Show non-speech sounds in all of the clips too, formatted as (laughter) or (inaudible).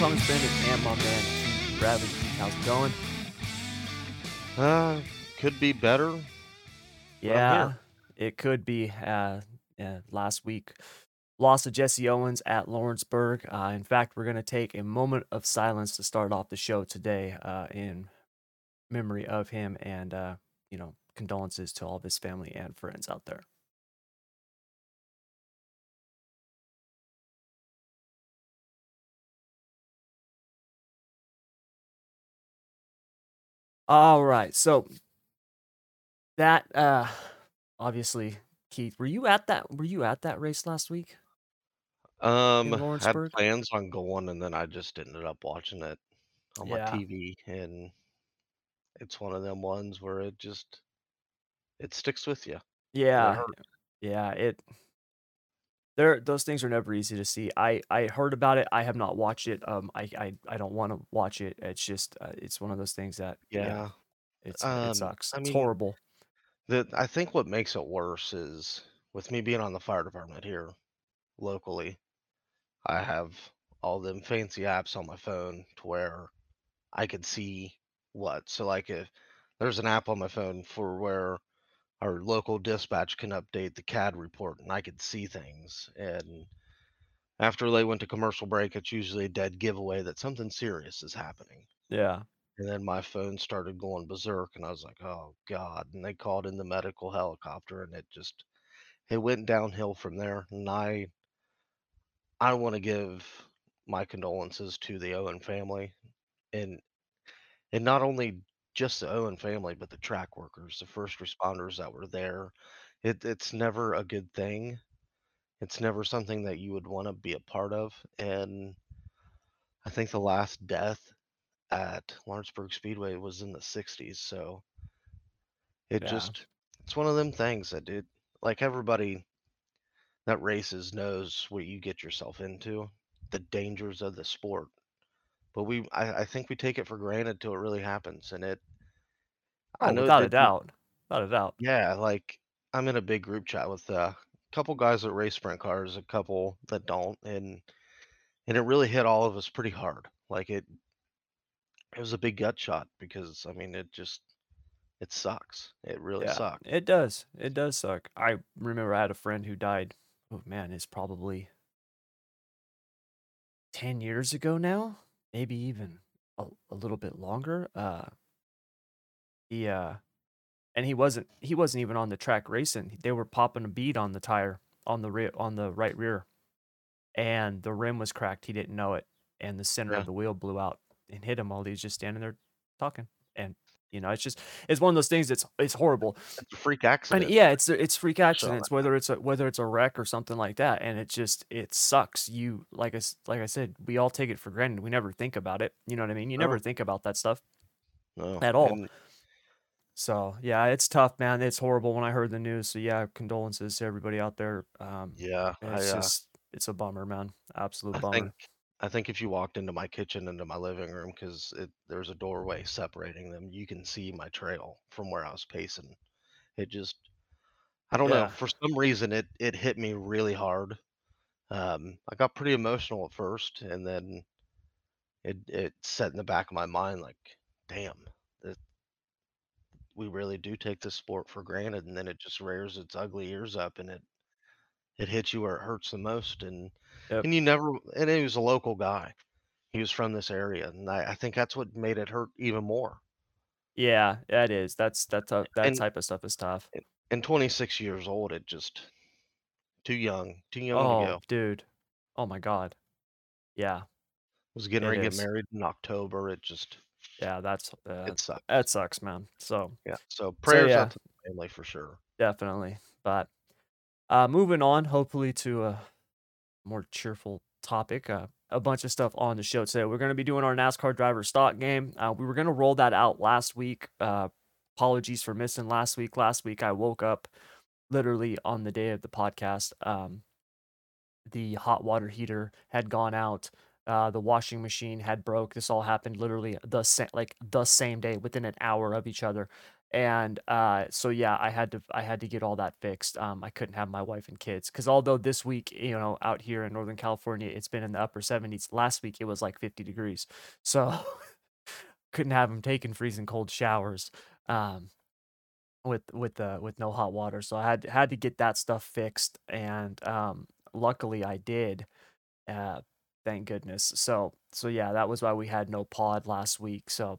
Thomas Bennett, and my man Bradley. How's it going? Uh, could be better. Yeah, it could be. Uh, uh, last week, loss of Jesse Owens at Lawrenceburg. Uh, in fact, we're going to take a moment of silence to start off the show today uh, in memory of him and, uh, you know, condolences to all of his family and friends out there. All right. So that uh obviously Keith, were you at that were you at that race last week Um, had plans on going, and then I just ended up watching it on my TV, and it's one of them ones where it just it sticks with you. Yeah. Yeah, it there those things are never easy to see. I I heard about it. I have not watched it. Um I I, I don't want to watch it. It's just uh, it's one of those things that yeah, Yeah. it's it Um, sucks. I It's mean, horrible. the I think what makes it worse is with me being on the fire department here locally, I have all them fancy apps on my phone to where I can see what. So like if there's an app on my phone for where our local dispatch can update the CAD report and I could see things. And after they went to commercial break, it's usually a dead giveaway that something serious is happening. Yeah. And then my phone started going berserk and I was like, oh God. And they called in the medical helicopter and it just it went downhill from there. And I I want to give my condolences to the Owen family and and not only just the Owen family, but the track workers, the first mm. responders that were there. It it's never a good thing. It's never something that you would want to be a part of. And I think the last death at Lawrenceburg Speedway was in the 60s. So it Yeah. just, it's one of them things that it, like everybody that races knows what you get yourself into, the dangers of the sport. But we, I, I think we take it for granted till it really happens. And it, I Oh, know without a doubt. Without a doubt. yeah, like I'm in a big group chat with a couple guys that race sprint cars, a couple that don't. And, and it really hit all of us pretty hard. Like it, it was a big gut shot because I mean it just it sucks. It really Yeah. sucks. It does. It does suck. I remember I had a friend who died. Oh man, it's probably 10 years ago now, maybe even a, a little bit longer. Uh he uh and he wasn't he wasn't even on the track racing. They were popping a bead on the tire on the rear on the right rear and the rim was cracked. He didn't know it and the center Yeah. of the wheel blew out and hit him while he was just standing there talking. And you know, it's just it's one of those things that's it's horrible. It's a freak And accident. yeah, it's it's freak So accidents, whether it's a whether it's a wreck or something like that, and it just it sucks. You like I like I said, we all take it for granted. We never think about it. You know what I mean? You never think about that stuff no. at all. And So yeah, it's tough, man. It's horrible when I heard the news. So yeah, condolences to everybody out there. Um, yeah, I it's uh just it's a bummer, man. Absolute I bummer. think I think if you walked into my kitchen into my living room because there's a doorway separating them, you can see my trail from where I was pacing. It just I don't know. Yeah, For some reason it it hit me really hard. Um I got pretty emotional at first and then it it set in the back of my mind like, damn, that we really do take this sport for granted and then it just rears its ugly ears up and it it hits you where it hurts the most and yep, and you never and he was a local guy he was from this area and i, I think that's what made it hurt even more yeah. That is that's that tough. That and type of stuff is tough. and 26 years old it just too young too young to Oh, go dude. Oh my God. Yeah, was getting ready to get is. married in october it just Yeah, that's uh, it sucks that sucks, man. So yeah so so prayers yeah, out to the family for sure definitely. But uh, moving on, hopefully to a more cheerful topic. Uh, a bunch of stuff on the show today. We're going to be doing our NASCAR driver stock game. Uh, we were going to roll that out last week. Uh, apologies for missing last week. Last week I woke up literally on the day of the podcast. Um, the hot water heater had gone out. Uh, the washing machine had broke. This all happened literally the same, like the same day, within an hour of each other. And uh, so yeah, I had to I had to get all that fixed. Um, I couldn't have my wife and kids because although this week, you know, out here in Northern California, it's been in the upper 70s. Last week it was like 50 degrees, (laughs) so couldn't have them taking freezing cold showers. Um, with with the with no hot water, so I had had to get that stuff fixed, and um, luckily I did. Uh, thank goodness. So so yeah, that was why we had no pod last week. So,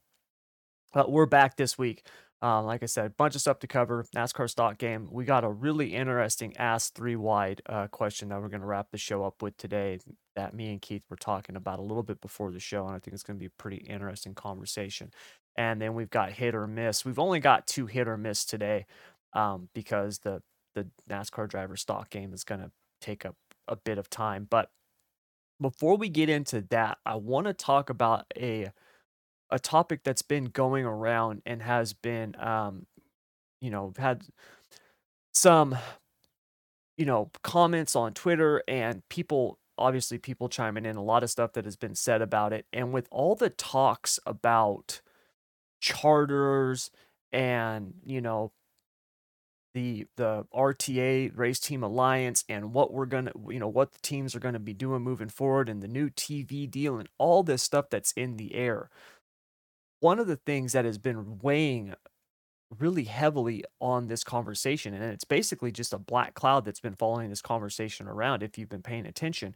but we're back this week. Um, like I said, bunch of stuff to cover. NASCAR stock game. We got a really interesting Ask Three Wide uh, question that we're going to wrap the show up with today. That me and Keith were talking about a little bit before the show, and I think it's going to be a pretty interesting conversation. And then we've got hit or miss. We've only got two hit or miss today um, because the the NASCAR driver stock game is going to take up a bit of time. But before we get into that, I want to talk about a a topic that's been going around and has been, um, you know, had some, you know, comments on Twitter and people, obviously, people chiming in, a lot of stuff that has been said about it. And with all the talks about charters and, you know, the the RTA Race Team Alliance and what we're gonna you know what the teams are gonna be doing moving forward and the new TV deal and all this stuff that's in the air one of the things that has been weighing really heavily on this conversation, and it's basically just a black cloud that's been following this conversation around, if you've been paying attention,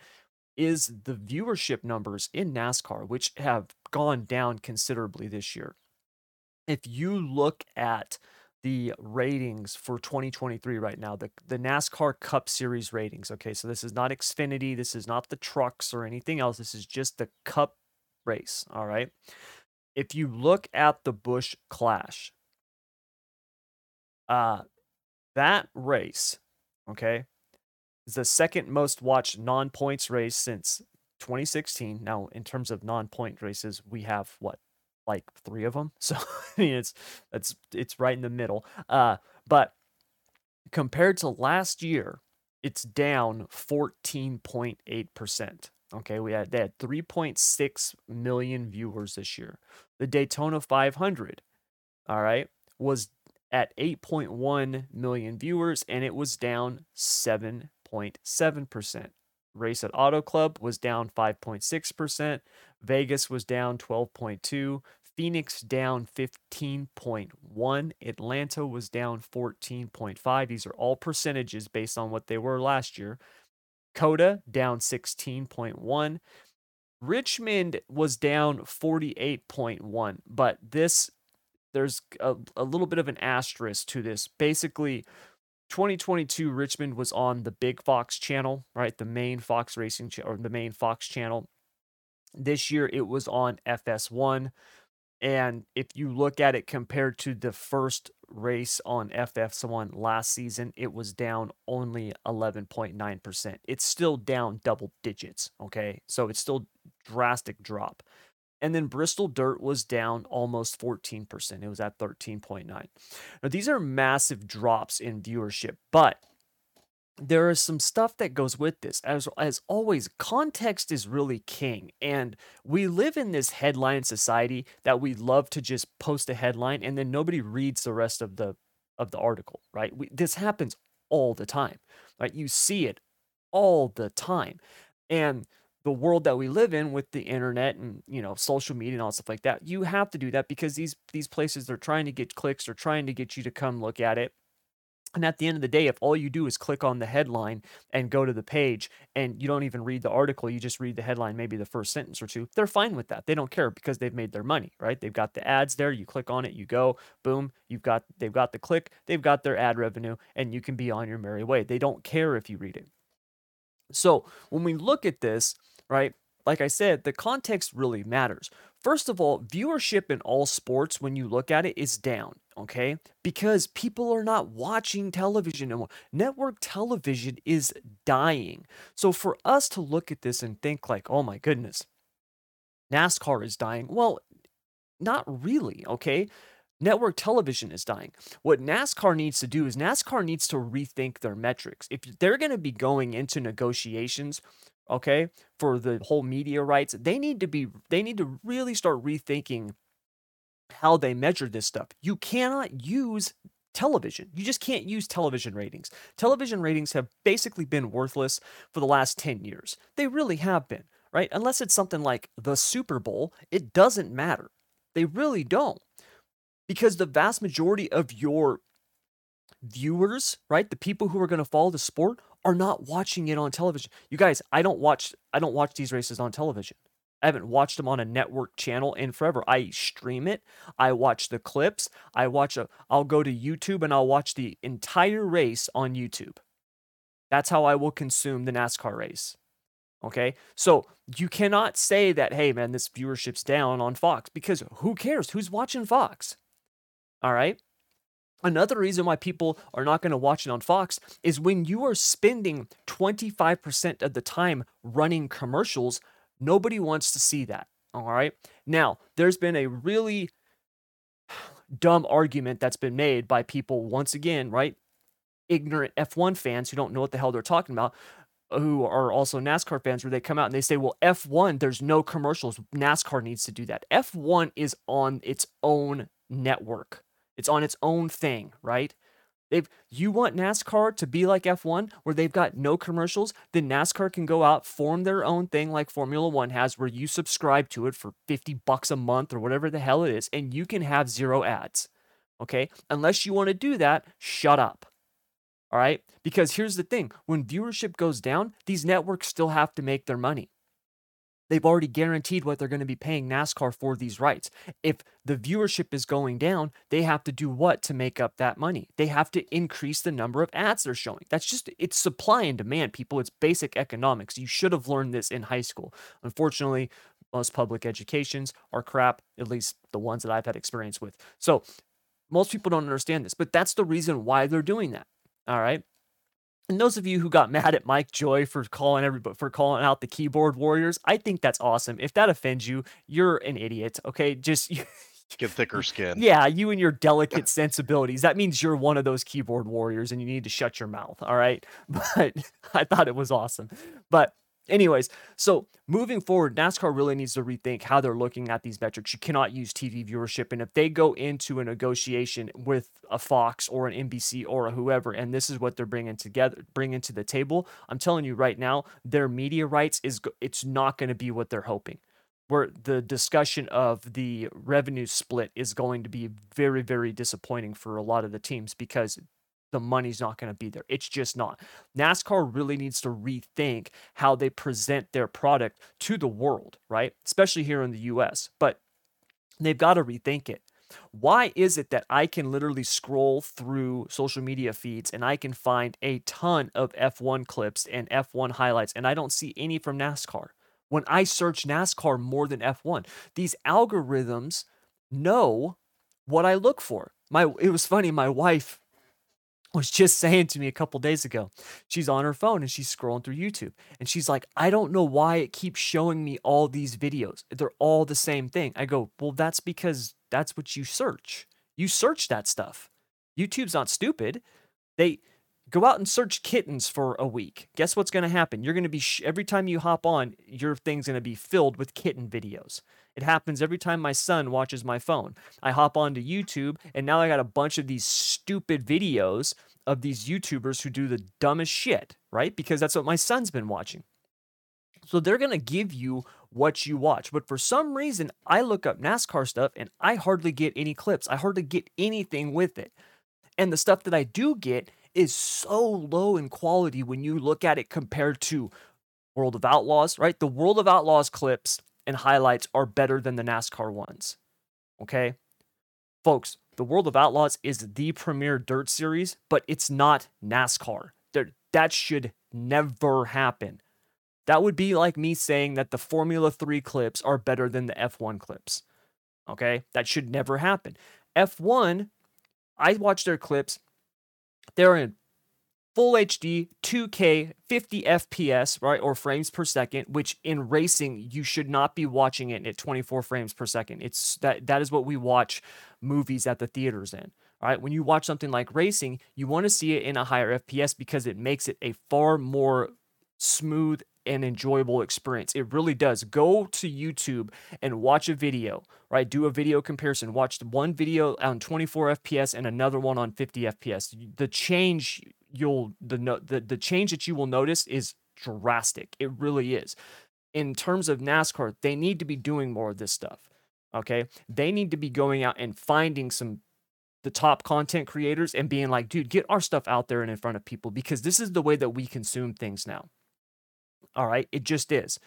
is the viewership numbers in NASCAR, which have gone down considerably this year. If you look at the ratings for 2023 right now, the, the NASCAR Cup Series ratings, okay, so this is not Xfinity, this is not the trucks or anything else, this is just the Cup race, all right? If you look at the Busch Clash, uh, that race, okay, is the second most watched non points race since 2016. Now, in terms of non point races, we have what, like three of them? (laughs) So, I mean, it's, it's, it's right in the middle. Uh, but compared to last year, it's down 14.8%. Okay, we had they had 3.6 million viewers this year. The Daytona 500, all right, was at 8.1 million viewers and it was down 7.7%. Race at Auto Club was down 5.6%. Vegas was down 12.2. Phoenix down 15.1. Atlanta was down 14.5. These are all percentages based on what they were last year. COTA down 16.1. Richmond was down 48.1, but this there's a, a little bit of an asterisk to this. Basically, 2022 Richmond was on the Big Fox channel, right? The main Fox Racing ch- or the main Fox channel. This year it was on FS1. And if you look at it compared to the first race on FS1 last season, it was down only 11.9%. It's still down double digits. Okay. So it's still drastic drop. And then Bristol Dirt was down almost 14%. It was at 13.9. Now, these are massive drops in viewership, but there is some stuff that goes with this. As as always, context is really king. And we live in this headline society that we love to just post a headline and then nobody reads the rest of the of the article, right? We, this happens all the time. Right? You see it all the time. And the world that we live in with the internet and you know social media and all stuff like that you have to do that because these these places they're trying to get clicks they're trying to get you to come look at it and at the end of the day, if all you do is click on the headline and go to the page and you don't even read the article, you just read the headline, maybe the first sentence or two, they're fine with that. They don't care because they've made their money, right? They've got the ads there. You click on it, you go, boom, you've got they've got the click, they've got their ad revenue, and you can be on your merry way. They don't care if you read it. So when we look at this, right, like I said, the context really matters. First of all, viewership in all sports, when you look at it, is down, okay? Because people are not watching television anymore. Network television is dying. So for us to look at this and think, like, oh my goodness, NASCAR is dying, well, not really, okay? Network television is dying. What NASCAR needs to do is NASCAR needs to rethink their metrics. If they're going to be going into negotiations okay, for the whole media rights, they need to be they need to really start rethinking how they measure this stuff. You cannot use television. You just can't use television ratings. Television ratings have basically been worthless for the last 10 years. They really have been, right? Unless it's something like the Super Bowl, it doesn't matter. They really don't. Because the vast majority of your viewers, right? The people who are going to follow the sport are not watching it on television. You guys, I don't watch I don't watch these races on television. I haven't watched them on a network channel in forever. I stream it. I watch the clips. I watch a I'll go to YouTube and I'll watch the entire race on YouTube. That's how I will consume the NASCAR race. Okay? So, you cannot say that hey man, this viewership's down on Fox because who cares? Who's watching Fox? All right? Another reason why people are not going to watch it on Fox is when you are spending 25% of the time running commercials, nobody wants to see that. All right. Now, there's been a really dumb argument that's been made by people, once again, right? Ignorant F1 fans who don't know what the hell they're talking about, who are also NASCAR fans, where they come out and they say, well, F1, there's no commercials. NASCAR needs to do that. F1 is on its own network. It's on its own thing, right? They've you want NASCAR to be like F1 where they've got no commercials, then NASCAR can go out, form their own thing like Formula 1 has where you subscribe to it for 50 bucks a month or whatever the hell it is and you can have zero ads. Okay? Unless you want to do that, shut up. All right? Because here's the thing, when viewership goes down, these networks still have to make their money they've already guaranteed what they're going to be paying NASCAR for these rights. If the viewership is going down, they have to do what to make up that money? They have to increase the number of ads they're showing. That's just it's supply and demand, people. It's basic economics. You should have learned this in high school. Unfortunately, most public educations are crap, at least the ones that I've had experience with. So, most people don't understand this, but that's the reason why they're doing that. All right? And those of you who got (laughs) mad at Mike Joy for calling everybody for calling out the keyboard warriors, I think that's awesome. If that offends you, you're an idiot. Okay, just (laughs) get thicker skin. Yeah, you and your delicate sensibilities. That means you're one of those keyboard warriors, and you need to shut your mouth. All right, (laughs) but I thought it was awesome. But Anyways, so moving forward, NASCAR really needs to rethink how they're looking at these metrics. You cannot use TV viewership. And if they go into a negotiation with a Fox or an NBC or a whoever, and this is what they're bringing together, bringing to the table, I'm telling you right now, their media rights is it's not going to be what they're hoping. Where the discussion of the revenue split is going to be very, very disappointing for a lot of the teams because the money's not going to be there. It's just not. NASCAR really needs to rethink how they present their product to the world, right? Especially here in the US. But they've got to rethink it. Why is it that I can literally scroll through social media feeds and I can find a ton of F1 clips and F1 highlights and I don't see any from NASCAR? When I search NASCAR more than F1, these algorithms know what I look for. My it was funny, my wife was just saying to me a couple days ago. She's on her phone and she's scrolling through YouTube and she's like, I don't know why it keeps showing me all these videos. They're all the same thing. I go, Well, that's because that's what you search. You search that stuff. YouTube's not stupid. They go out and search kittens for a week. Guess what's going to happen? You're going to be, sh- every time you hop on, your thing's going to be filled with kitten videos. It happens every time my son watches my phone. I hop onto YouTube and now I got a bunch of these stupid videos of these YouTubers who do the dumbest shit, right? Because that's what my son's been watching. So they're going to give you what you watch. But for some reason, I look up NASCAR stuff and I hardly get any clips. I hardly get anything with it. And the stuff that I do get is so low in quality when you look at it compared to World of Outlaws, right? The World of Outlaws clips and highlights are better than the NASCAR ones. Okay? Folks, the World of Outlaws is the premier dirt series, but it's not NASCAR. There, that should never happen. That would be like me saying that the Formula 3 clips are better than the F1 clips. Okay? That should never happen. F1, I watch their clips. They're in full HD, 2K, 50 FPS, right, or frames per second, which in racing you should not be watching it at 24 frames per second. It's that that is what we watch movies at the theaters in. Right, when you watch something like racing, you want to see it in a higher FPS because it makes it a far more smooth an enjoyable experience. It really does. Go to YouTube and watch a video, right? Do a video comparison. Watch one video on 24 FPS and another one on 50 FPS. The change you'll the the the change that you will notice is drastic. It really is. In terms of NASCAR, they need to be doing more of this stuff. Okay? They need to be going out and finding some the top content creators and being like, dude, get our stuff out there and in front of people because this is the way that we consume things now. All right, it just is.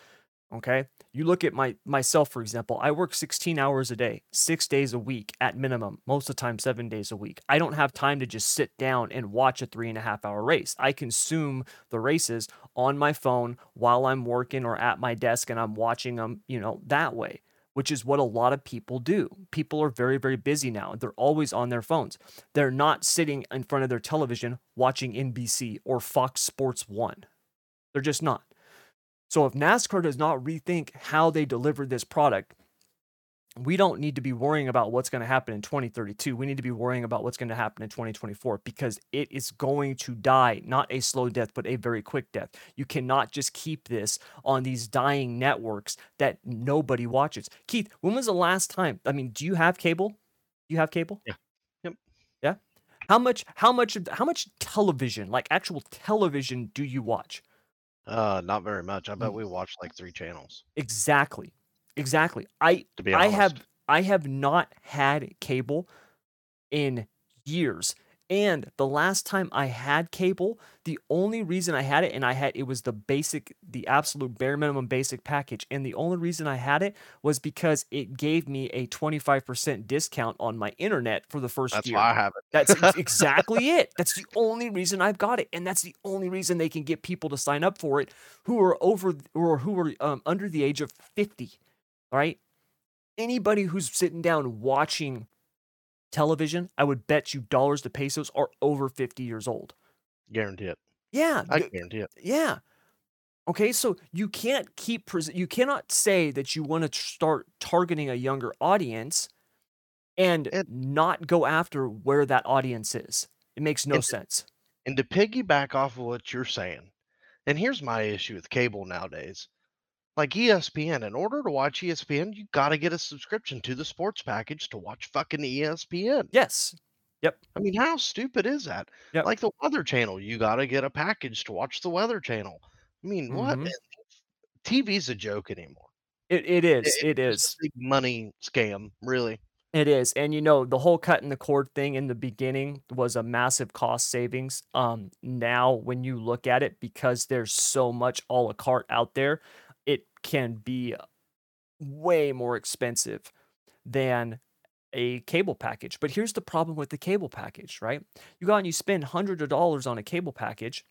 Okay? You look at my myself for example, I work 16 hours a day, 6 days a week at minimum, most of the time 7 days a week. I don't have time to just sit down and watch a three and a half hour race. I consume the races on my phone while I'm working or at my desk and I'm watching them, you know, that way which is what a lot of people do. People are very, very busy now. They're always on their phones. They're not sitting in front of their television watching NBC or Fox Sports 1. They're just not. So if NASCAR does not rethink how they deliver this product, we don't need to be worrying about what's going to happen in 2032. We need to be worrying about what's going to happen in 2024 because it is going to die, not a slow death, but a very quick death. You cannot just keep this on these dying networks that nobody watches. Keith, when was the last time? I mean, do you have cable? Do you have cable? Yeah. Yep. Yeah. How much how much how much television, like actual television do you watch? Uh, not very much. I bet mm. we watch like three channels. Exactly. Exactly. I to be I have I have not had cable in years. And the last time I had cable, the only reason I had it, and I had it was the basic, the absolute bare minimum basic package. And the only reason I had it was because it gave me a 25% discount on my internet for the first That's year. why I have it. That's (laughs) exactly it. That's the only reason I've got it. And that's the only reason they can get people to sign up for it who are over or who are um, under the age of 50 right? Anybody who's sitting down watching television, I would bet you dollars to pesos are over 50 years old. Guarantee it. Yeah. I guarantee it. Yeah. Okay, so you can't keep pres- you cannot say that you want to start targeting a younger audience and it, not go after where that audience is. It makes no and, sense. And to piggyback off of what you're saying, and here's my issue with cable nowadays like ESPN, in order to watch ESPN, you got to get a subscription to the sports package to watch fucking ESPN. Yes. Yep. I mean, how stupid is that? Yep. Like the Weather Channel, you got to get a package to watch the Weather Channel. I mean, what? Mhm. TV's a joke anymore. It it is. It a big money scam, really. It is. And you know, the whole cut cutting the cord thing in the beginning was a massive cost savings. Um now when you look at it because there's so much a la carte out there, it can be way more expensive than a cable package. But here's the problem with the cable package, right? You go and you spend hundreds of dollars on a cable package,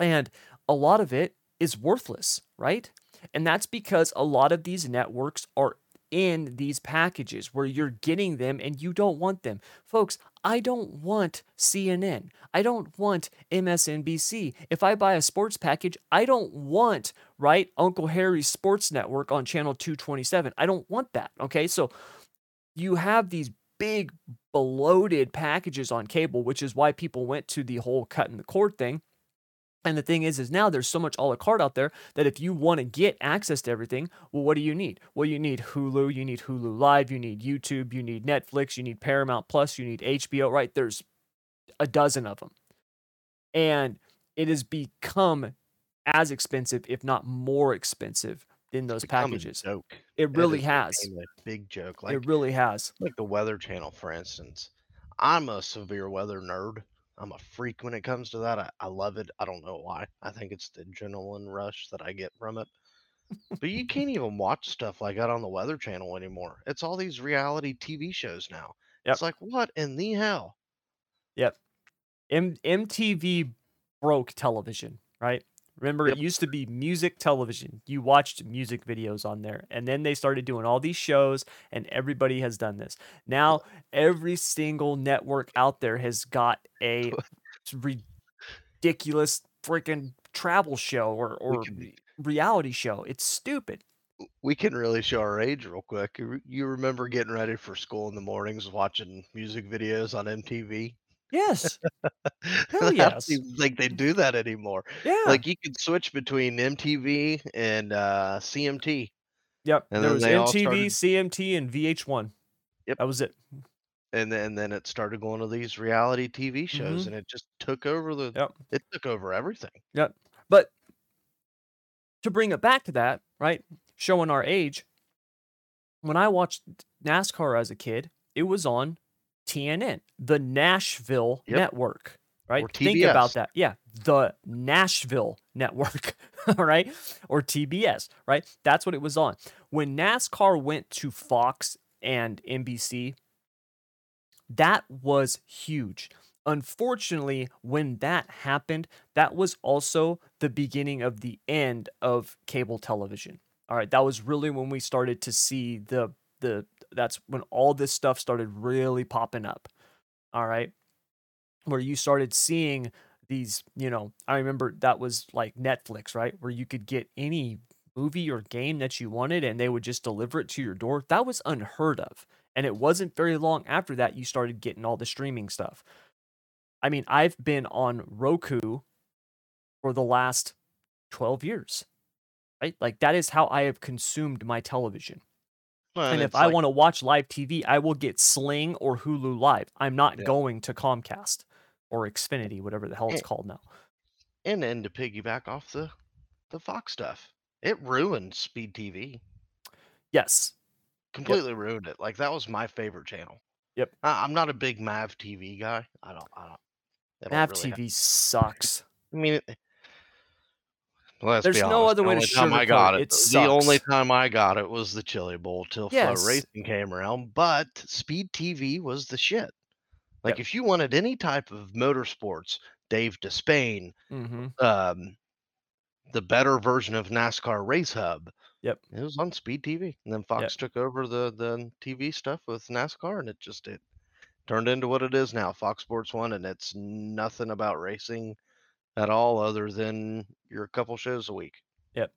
and a lot of it is worthless, right? And that's because a lot of these networks are in these packages where you're getting them and you don't want them. Folks, I don't want CNN. I don't want MSNBC. If I buy a sports package, I don't want, right, Uncle Harry's Sports Network on channel 227. I don't want that. Okay. So you have these big bloated packages on cable, which is why people went to the whole cut cutting the cord thing and the thing is, is now there's so much a la carte out there that if you want to get access to everything, well, what do you need? Well, you need Hulu, you need Hulu Live, you need YouTube, you need Netflix, you need Paramount Plus, you need HBO, right? There's a dozen of them. And it has become as expensive, if not more expensive, than those packages. joke. It really it has. A big joke. Like it really has. Like the Weather Channel, for instance. I'm a severe weather nerd. I'm a freak when it comes to that. I, I love it. I don't know why. I think it's the adrenaline rush that I get from it. but you can't (laughs) even watch stuff like that on the Weather Channel anymore. It's all these reality TV shows now. Yep. It's like, what in the hell? Yep. M- MTV broke television, right? Remember, Yep. it used to be music television. You watched music videos on there. And then they started doing all these shows, and everybody has done this. Now, every single network out there has got a (laughs) ridiculous freaking travel show or, or can- reality show. It's stupid. We can really show our age real quick. You You remember getting ready for school in the mornings watching music videos on MTV? Yes. (laughs) Hell I don't yes. even think they do that anymore. Yeah. Like, you could switch between MTV and, uh, CMT. Yep. And there was MTV, started CMT, and VH1. Yep. That was it. and then then it started going to these reality TV shows, Mhm. and it just took over the Yep. it took over everything. Yep. But to bring it back to that, right? Showing our age. When I watched NASCAR as a kid, it was on TNN, the Nashville Yep. network, right? Or Think about that. Yeah, the Nashville network, (laughs) all right? Or TBS, right? That's what it was on. When NASCAR went to Fox and NBC, that was huge. Unfortunately, when that happened, that was also the beginning of the end of cable television. All right, that was really when we started to see the the that's when all this stuff started really popping up. All right. Where you started seeing these, you know, I remember that was like Netflix, right? Where you could get any movie or game that you wanted and they would just deliver it to your door. That was unheard of. And it wasn't very long after that you started getting all the streaming stuff. I mean, I've been on Roku for the last 12 years. Right? Like that is how I have consumed my television. Well, And if I like want to watch live TV, I will get Sling or Hulu Live. I'm not Yeah. going to Comcast or Xfinity, whatever the hell it's Eh. called now. and then to piggyback off the the Fox stuff, it ruined Speed TV. Yes. Completely ruined it. Like that was my favorite channel. Yep. I, I'm not a big Mav TV guy. I don't. I don't. Mav really TV sucks. I mean, it, let's There's no other the way to time I got it. The only time I got it was the Chili Bowl till Flow Yes. Racing came around. But Speed TV was the shit. Like Yep. if you wanted any type of motorsports, Dave Despain, hmm um, the better version of NASCAR Race Hub, Yep. it was on Speed TV. And then Fox took over the the TV stuff with NASCAR, and it just it turned into what it is now, Fox Sports One, and it's nothing about racing at all, other than your couple shows a week. Yep.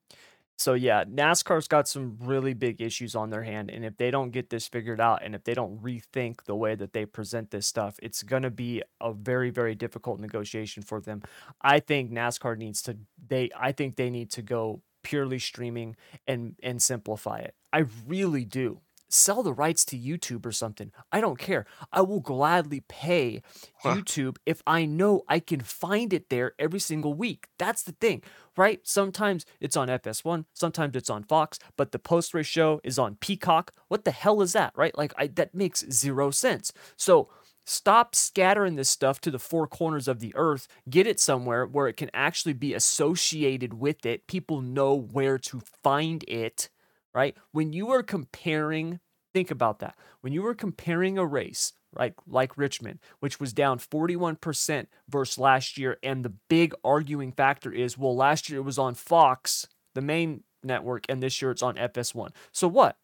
So yeah, NASCAR's got some really big issues on their hand, and if they don't get this figured out, and if they don't rethink the way that they present this stuff, it's gonna be a very, very difficult negotiation for them. I think NASCAR needs to they I think they need to go purely streaming and and simplify it. I really do. Sell the rights to YouTube or something. I don't care. I will gladly pay Huh. YouTube if I know I can find it there every single week. That's the thing, right? Sometimes it's on FS1, sometimes it's on Fox, but the post race show is on Peacock. What the hell is that, right? Like I that makes zero sense. So stop scattering this stuff to the four corners of the earth. Get it somewhere where it can actually be associated with it. People know where to find it, right? When you are comparing, think about that. When you were comparing a race, right, like Richmond, which was down 41% versus last year, and the big arguing factor is, well, last year it was on Fox, the main network, and this year it's on FS1. So what?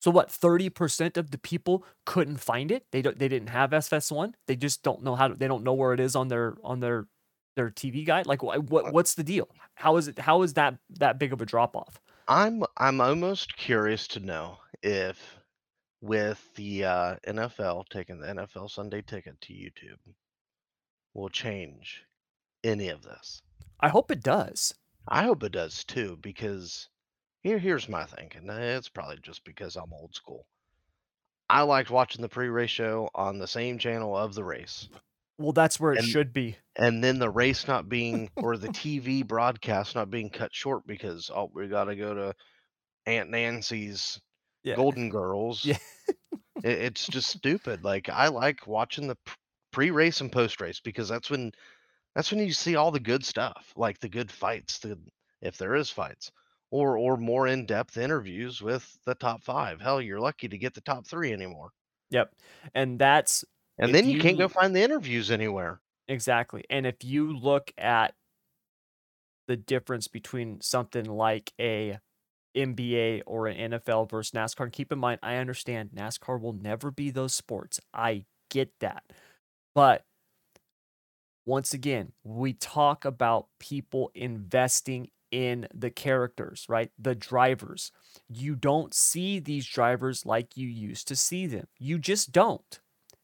So what? Thirty percent of the people couldn't find it. They don't. They didn't have FS1. They just don't know how to. They don't know where it is on their on their their TV guide. Like what? what what's the deal? How is it? How is that that big of a drop off? I'm I'm almost curious to know if with the uh, NFL taking the NFL Sunday ticket to YouTube will change any of this. I hope it does. I hope it does too, because here here's my thinking. and It's probably just because I'm old school. I liked watching the pre-race show on the same channel of the race, Well, that's where it And- should be. and then the race not being or the TV broadcast not being cut short because oh we got to go to Aunt Nancy's Yeah. Golden Girls. Yeah. It, it's just stupid. Like I like watching the pre-race and post-race because that's when that's when you see all the good stuff, like the good fights, the if there is fights, or or more in-depth interviews with the top five. Hell, you're lucky to get the top three anymore. Yep. And that's And If then you can't go find the interviews anywhere. Exactly. And if you look at the difference between something like a NBA or an NFL versus NASCAR, and keep in mind, I understand NASCAR will never be those sports. I get that. But once again, we talk about people investing in the characters, right? The drivers. You don't see these drivers like you used to see them. You just don't.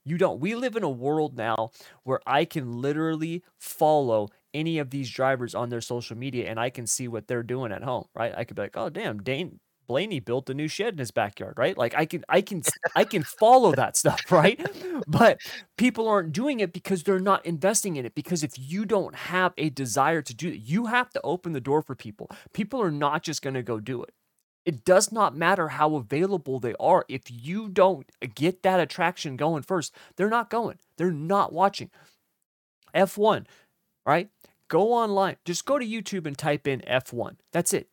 You don't. We live in a world now where I can literally follow any of these drivers on their social media and I can see what they're doing at home, right? I could be like, "Oh, damn, Dane Blaney built a new shed in his backyard, right? Like I can I can I can follow that stuff, (laughs) right? But people aren't doing it because they're not investing in it because if you don't have a desire to do it, you have to open the door for people. People are not just going to go do it. It does not matter how available they are. If you don't get that attraction going first, they're not going. They're not watching. F1, right? Go online. Just go to YouTube and type in F1. That's it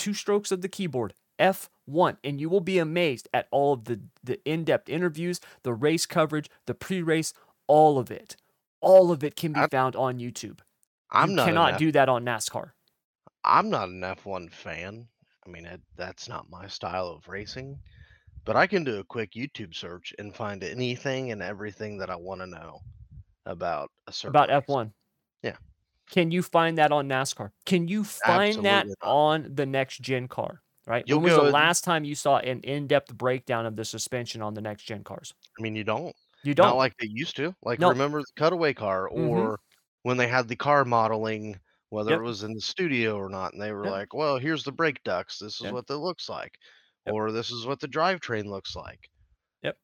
two strokes of the keyboard, F1, and you will be amazed at all of the, the in depth interviews, the race coverage, the pre race, all of it. All of it can be found on YouTube. I'm you not cannot F- do that on NASCAR. I'm not an F1 fan. I mean, it, that's not my style of racing, but I can do a quick YouTube search and find anything and everything that I want to know about a certain about race. F1. Yeah. Can you find that on NASCAR? Can you find Absolutely that not. on the next gen car? Right. You'll when was the last time you saw an in-depth breakdown of the suspension on the next gen cars? I mean, you don't. You don't. Not like they used to. Like no. remember the cutaway car, mm-hmm. or mm-hmm. when they had the car modeling, whether yep. it was in the studio or not, and they were yep. like, "Well, here's the brake ducts. This is yep. what it looks like," or "This is what the drivetrain looks like." Yep.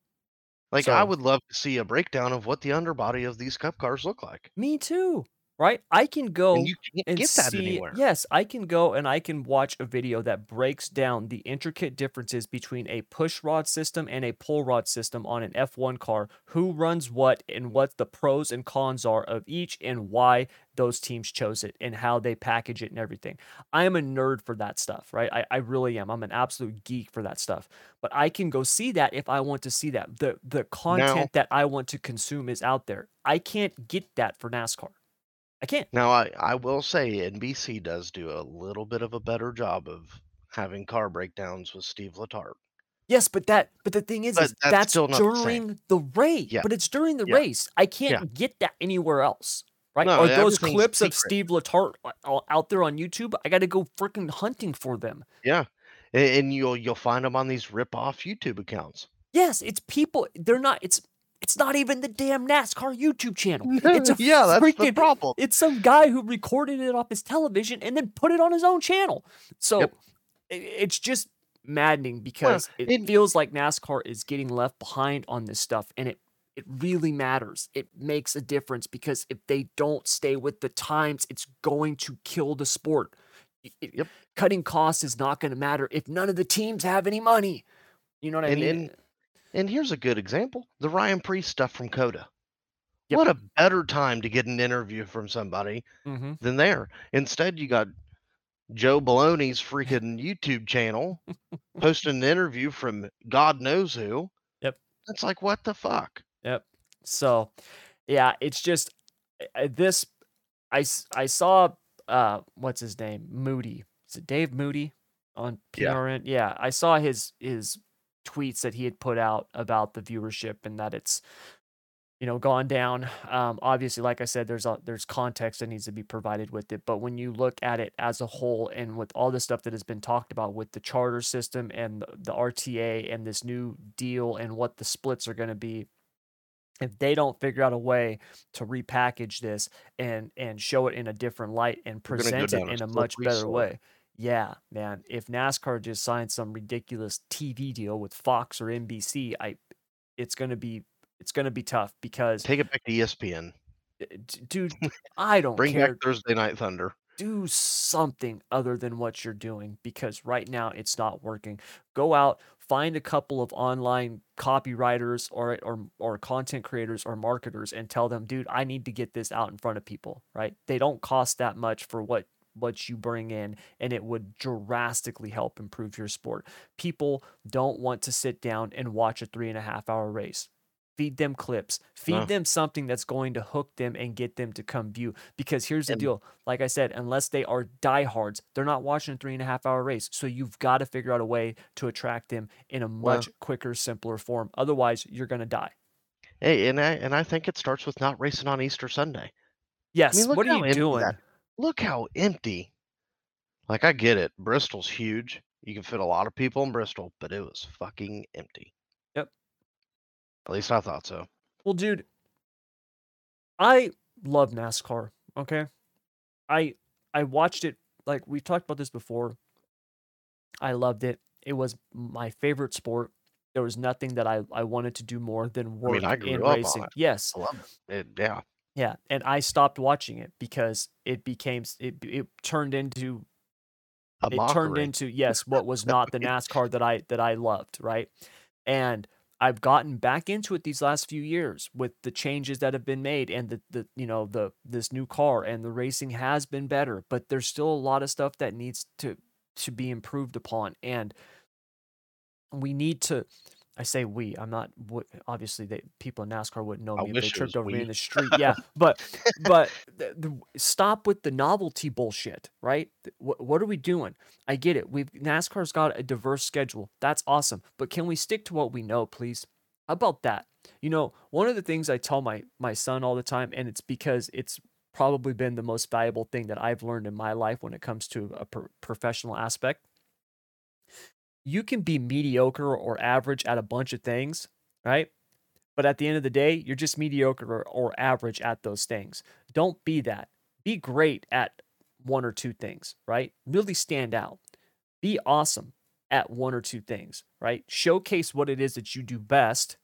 Like so, I would love to see a breakdown of what the underbody of these cup cars look like. Me too right? I can go and and get that see, anywhere. yes, I can go and I can watch a video that breaks down the intricate differences between a push rod system and a pull rod system on an F1 car, who runs what and what the pros and cons are of each and why those teams chose it and how they package it and everything. I am a nerd for that stuff, right? I, I really am. I'm an absolute geek for that stuff. But I can go see that if I want to see that. The the content now, that I want to consume is out there. I can't get that for NASCAR. I can't. Now, I, I will say NBC does do a little bit of a better job of having car breakdowns with Steve Letarte. Yes, but that but the thing is, But is that's that's not the during the race. Yeah, But it's during the yeah, race. I can't yeah. get that anywhere else. Right? No, Are those clips of Steve Letarte uh, uh, out there on YouTube? I got to go freaking hunting for them. Yeah, and, you'll you'll find them on these rip off YouTube accounts. Yes, it's people. They're not. It's it's not even the damn NASCAR YouTube channel. (laughs) It's a yeah, that's freaking, the problem. It's some guy who recorded it off his television and then put it on his own channel. So yep. it's just maddening because well, it, it feels like NASCAR is getting left behind on this stuff, and it it really matters. It makes a difference because if they don't stay with the times, it's going to kill the sport. It, yep. Cutting costs is not going to matter if none of the teams have any money. You know what and, I mean? And, and here's a good example the Ryan Preece stuff from COTA. Yep. What a better time to get an interview from somebody mm-hmm. than there. Instead, you got Joe Baloney's freaking YouTube channel (laughs) posting an interview from God knows who. Yep. It's like, what the fuck? Yep. So, yeah, it's just this. I, I saw, uh, what's his name? Moody. Is it Dave Moody on PRN? Yeah. yeah I saw his, his tweets that he had put out about the viewership and that it's you know gone down. Um, obviously like i said there's a there's context that needs to be provided with it. But when you look at it as a whole and with all the stuff that has been talked about with the charter system and the, the rta and this new deal and what the splits are going to be if they don't figure out a way to repackage this and and show it in a different light and present it in a much better way yeah, man. If NASCAR just signs some ridiculous TV deal with Fox or NBC, I it's gonna be it's gonna be tough because take it back to ESPN. Eh, dude, (laughs) I don't bring care. back Thursday Night Thunder. Do something other than what you're doing because right now it's not working. Go out, find a couple of online copywriters or or or content creators or marketers and tell them, dude, I need to get this out in front of people. Right? They don't cost that much for what what you bring in, and it would drastically help improve your sport. People don't want to sit down and watch a three and a half hour race. Feed them clips, feed them something that's going to hook them and get them to come view. Because here's the and, deal like I said, unless they are diehards, they're not watching a three and a half hour race. So you've got to figure out a way to attract them in a much quicker, simpler form. Otherwise, you're going to die. Hey, and I and I think it starts with not racing on Easter Sunday. Yes. I mean, what are you doing? That, look how empty. Like I get it. Bristol's huge. You can fit a lot of people in Bristol, but it was fucking empty. Yep. At least I thought so. Well, dude, I love NASCAR. Okay, I I watched it like we talked about this before. I loved it. It was my favorite sport. There was nothing that I, I wanted to do more than I work mean, I in grew up on racing. Yes, I love it. it. Yeah. Yeah, and I stopped watching it because it became it it turned into A it turned into yes what was (laughs) not the NASCAR that I that I loved, right? And I've gotten back into it these last few years with the changes that have been made and the the you know the this new car and the racing has been better, but there's still a lot of stuff that needs to to be improved upon and we need to I say we. I'm not. Obviously, they people in NASCAR wouldn't know I me if they tripped over me in the (laughs) street. Yeah, but but the, the, stop with the novelty bullshit, right? What what are we doing? I get it. We've NASCAR's got a diverse schedule. That's awesome. But can we stick to what we know, please? How about that? You know, one of the things I tell my my son all the time, and it's because it's probably been the most valuable thing that I've learned in my life when it comes to a pro- professional aspect you can be mediocre or average at a bunch of things, right? But at the end of the day, you're just mediocre or, or average at those things. Don't be that. Be great at one or two things, right? Really stand out. Be awesome at one or two things, right? Showcase what it is that you do best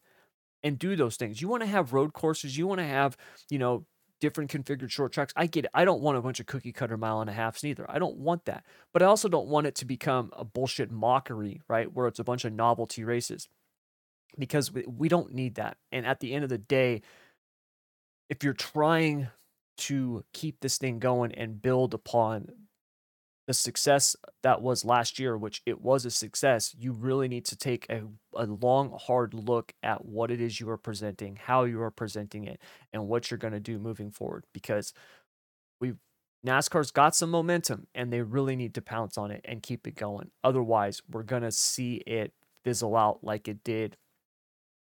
and do those things. You want to have road courses, you want to have, you know, different configured short tracks. I get it. I don't want a bunch of cookie cutter mile and a halfs neither. I don't want that. But I also don't want it to become a bullshit mockery, right? Where it's a bunch of novelty races. Because we, we don't need that. And at the end of the day, if you're trying to keep this thing going and build upon the success that was last year, which it was a success, you really need to take a, a long, hard look at what it is you are presenting, how you are presenting it, and what you're going to do moving forward. Because we've NASCAR's got some momentum and they really need to pounce on it and keep it going. Otherwise, we're going to see it fizzle out like it did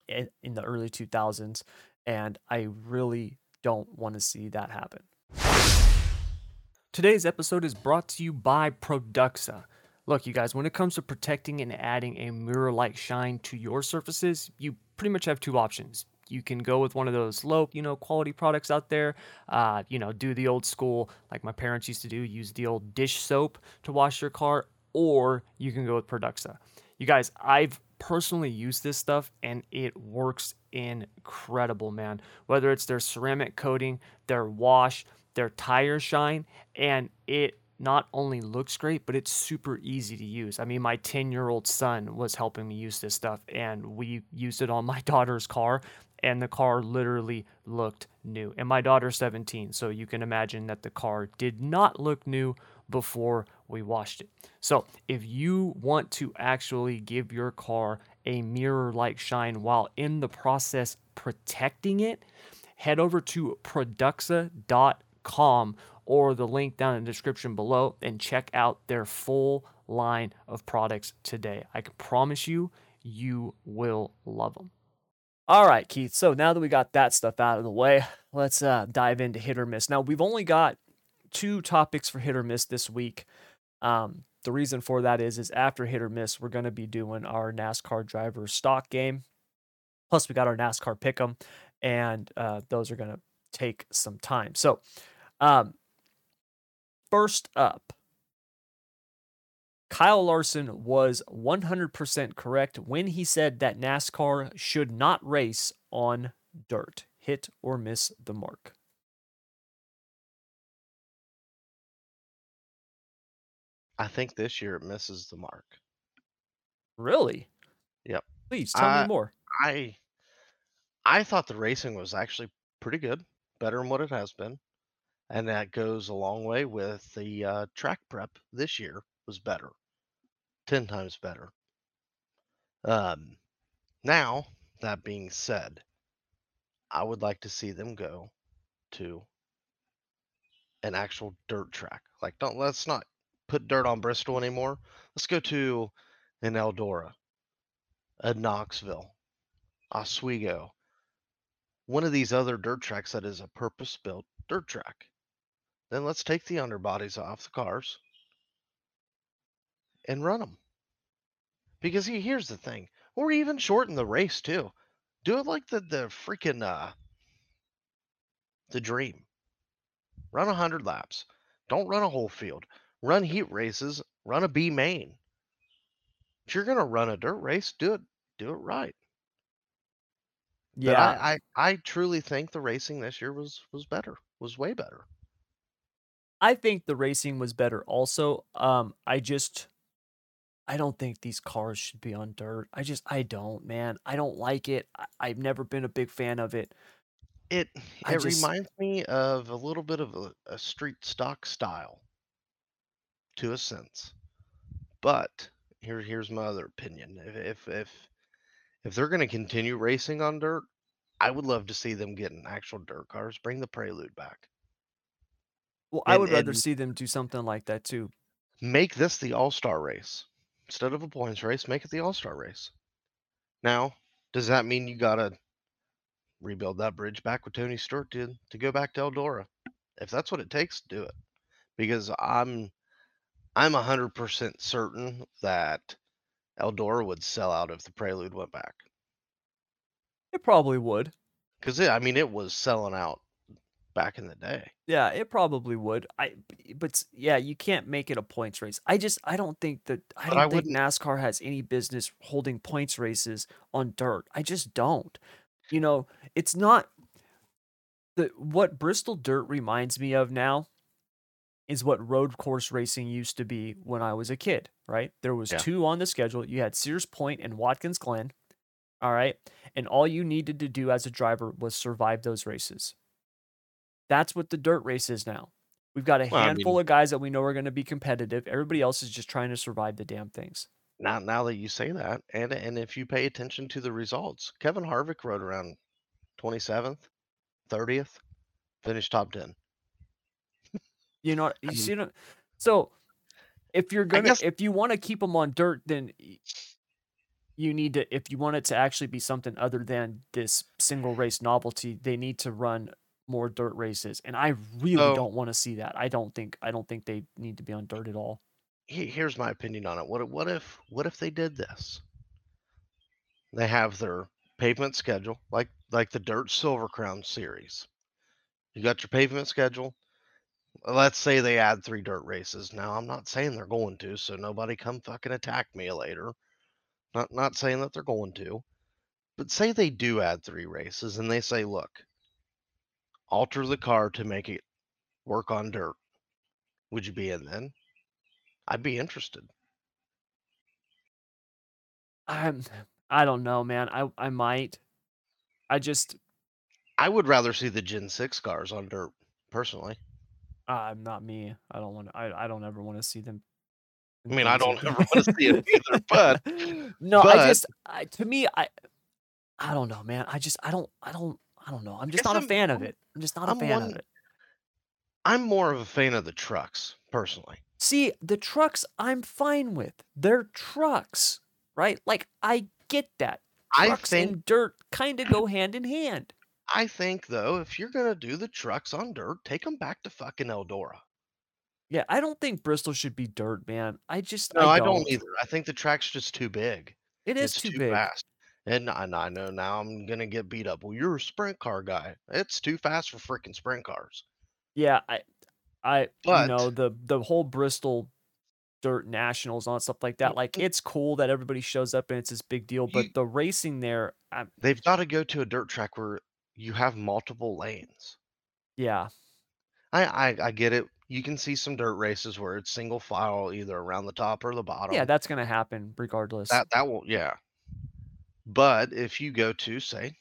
in, in the early 2000s. And I really don't want to see that happen. Today's episode is brought to you by Produxa. Look, you guys, when it comes to protecting and adding a mirror like shine to your surfaces, you pretty much have two options. You can go with one of those low, you know, quality products out there. Uh, you know, do the old school, like my parents used to do, use the old dish soap to wash your car, or you can go with Produxa. You guys, I've personally used this stuff and it works incredible, man. Whether it's their ceramic coating, their wash, their tire shine, and it not only looks great, but it's super easy to use. I mean, my 10 year old son was helping me use this stuff, and we used it on (laughs) my daughter's car, and the car literally looked new. And my daughter's 17, so you can imagine that the car did not look new before we washed it. So, if you want to actually give your car a mirror like shine while in the process protecting it, head over to produxa.com or the link down in the description below and check out their full line of products today. I can promise you, you will love them. All right, Keith. So now that we got that stuff out of the way, let's uh, dive into hit or miss. Now, we've only got two topics for hit or miss this week. Um, the reason for that is, is after hit or miss, we're going to be doing our NASCAR driver stock game. Plus, we got our NASCAR pick'em, and uh, those are going to take some time. So, um, first up, Kyle Larson was 100% correct when he said that NASCAR should not race on dirt. Hit or miss the mark. I think this year it misses the mark. Really? Yep. Please tell me more. I I thought the racing was actually pretty good, better than what it has been, and that goes a long way with the uh, track prep this year was better, ten times better. Um, now that being said, I would like to see them go to an actual dirt track. Like, don't let's not put dirt on Bristol anymore. Let's go to an Eldora, a Knoxville, Oswego, one of these other dirt tracks that is a purpose built dirt track. Then let's take the underbodies off the cars and run them. Because he, here's the thing, or even shorten the race too. Do it like the the freaking uh the dream. Run a hundred laps. Don't run a whole field. Run heat races. Run a B main. If you're gonna run a dirt race, do it do it right. Yeah, I, I I truly think the racing this year was was better. Was way better. I think the racing was better also. Um, I just I don't think these cars should be on dirt. I just I don't, man. I don't like it. I, I've never been a big fan of it. It it just reminds me of a little bit of a, a street stock style to a sense. But here here's my other opinion. If if if, if they're gonna continue racing on dirt, I would love to see them get an actual dirt cars. Bring the Prelude back well, I would rather see them do something like that too. make this the All Star race instead of a points race. Make it the All Star race. Now, does that mean you gotta rebuild that bridge back with Tony Stewart did to go back to Eldora? If that's what it takes, do it. Because I'm I'm a hundred percent certain that Eldora would sell out if the Prelude went back. It probably would. Because I mean, it was selling out back in the day. Yeah, it probably would. I, but yeah, you can't make it a points race. I just I don't think that I But don't think wouldn't. NASCAR has any business holding points races on dirt. I just don't. You know, it's not the what Bristol dirt reminds me of now is what road course racing used to be mm. when I was a kid, right? There was Yeah. two on the schedule. You had Sears Point and Watkins Glen. All right. And all you needed to do as a driver was survive those races. That's what the dirt race is now. We've got a Well, I handful mean, of guys that we know are going to be competitive. Everybody else is just trying to survive the damn things. now now that you say that, and and if you pay attention to the results, Kevin Harvick rode around 27th, 30th, finished top 10. You know, you mean, see, what- so if you're gonna, guess if you want to keep them on dirt, then you need to, if you want it to actually be something other than this single race novelty, they need to run more dirt races. And I really don't want to see that. I don't think, I don't think they need to be on dirt at all. Here's my opinion on it. What what if what if they did this? They have their pavement schedule, like like the Dirt Silver Crown series. You got your pavement schedule. Let's say they add three dirt races. Now I'm not saying they're going to, so nobody come fucking attack me later. Not not saying that they're going to, but say they do add three races and they say, look, alter the car to make it work on dirt. Would you be in then? I'd be interested. I'm, I don't know, man. I, I might. I just, I would rather see the Gen 6 cars on dirt, personally. I'm not me. I don't want to, I, I don't ever want to see them. I mean, I don't ever want to see it either, (laughs) but no, I just, I, to me, I, I don't know, man. I just, I don't, I don't, I don't know. I'm just not a I'm- fan of it. I'm just not a I'm fan one- of it. I'm more of a fan of the trucks, personally. See, the trucks I'm fine with. They're trucks, right? Like I get that. I Trucks think and dirt kind of go hand in hand. I think though, if you're gonna do the trucks on dirt, take them back to fucking Eldora. Yeah, I don't think Bristol should be dirt, man. I just No, I I don't. don't either. I think the track's just too big. It is it's too, too, big. fast. And I, I know now I'm gonna get beat up. Well, you're a sprint car guy. It's too fast for freaking sprint cars. Yeah, I I But- you know, the the whole Bristol dirt nationals on stuff like that. Mm, like mm. it's cool that everybody shows up and it's this big deal, but You- the racing there, I, They've got to go to a dirt track where you have multiple lanes. yeah. I, I I get it. You can see some dirt races where it's single file either around the top or the bottom. Yeah, that's gonna happen regardless. that that will yeah. But if you go to say,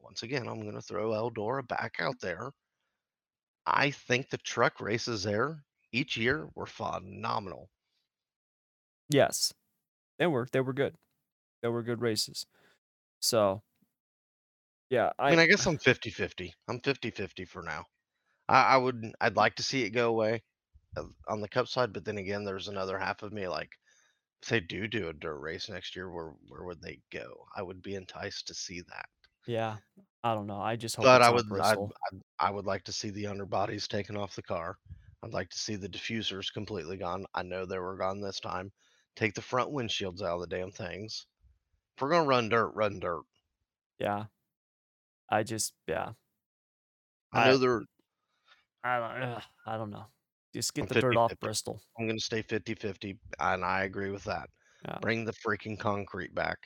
once again, I'm going to throw Eldora back out there. I think the truck races there each year were phenomenal. Yes. They were. They were good. They were good races. So yeah, I, I, mean, I guess I'm 50 50. I'm 50 50 for now. I, I would, I'd like to see it go away uh, on the cup side, but then again, there's another half of me like, if they do do a dirt race next year, where where would they go? I would be enticed to see that. yeah. I don't know. I just hope but I would, I'd, I'd, I would like to see the underbodies taken off the car. I'd like to see the diffusers completely gone. I know they were gone this time. Take the front windshields out of the damn things. If we're gonna run dirt, run dirt. Yeah. I just yeah. I know they're I don't ugh, I don't know. Just I'm get the dirt off 50-50. Bristol. I'm gonna stay 50-50, and I agree with that. Yeah. Bring the freaking concrete back.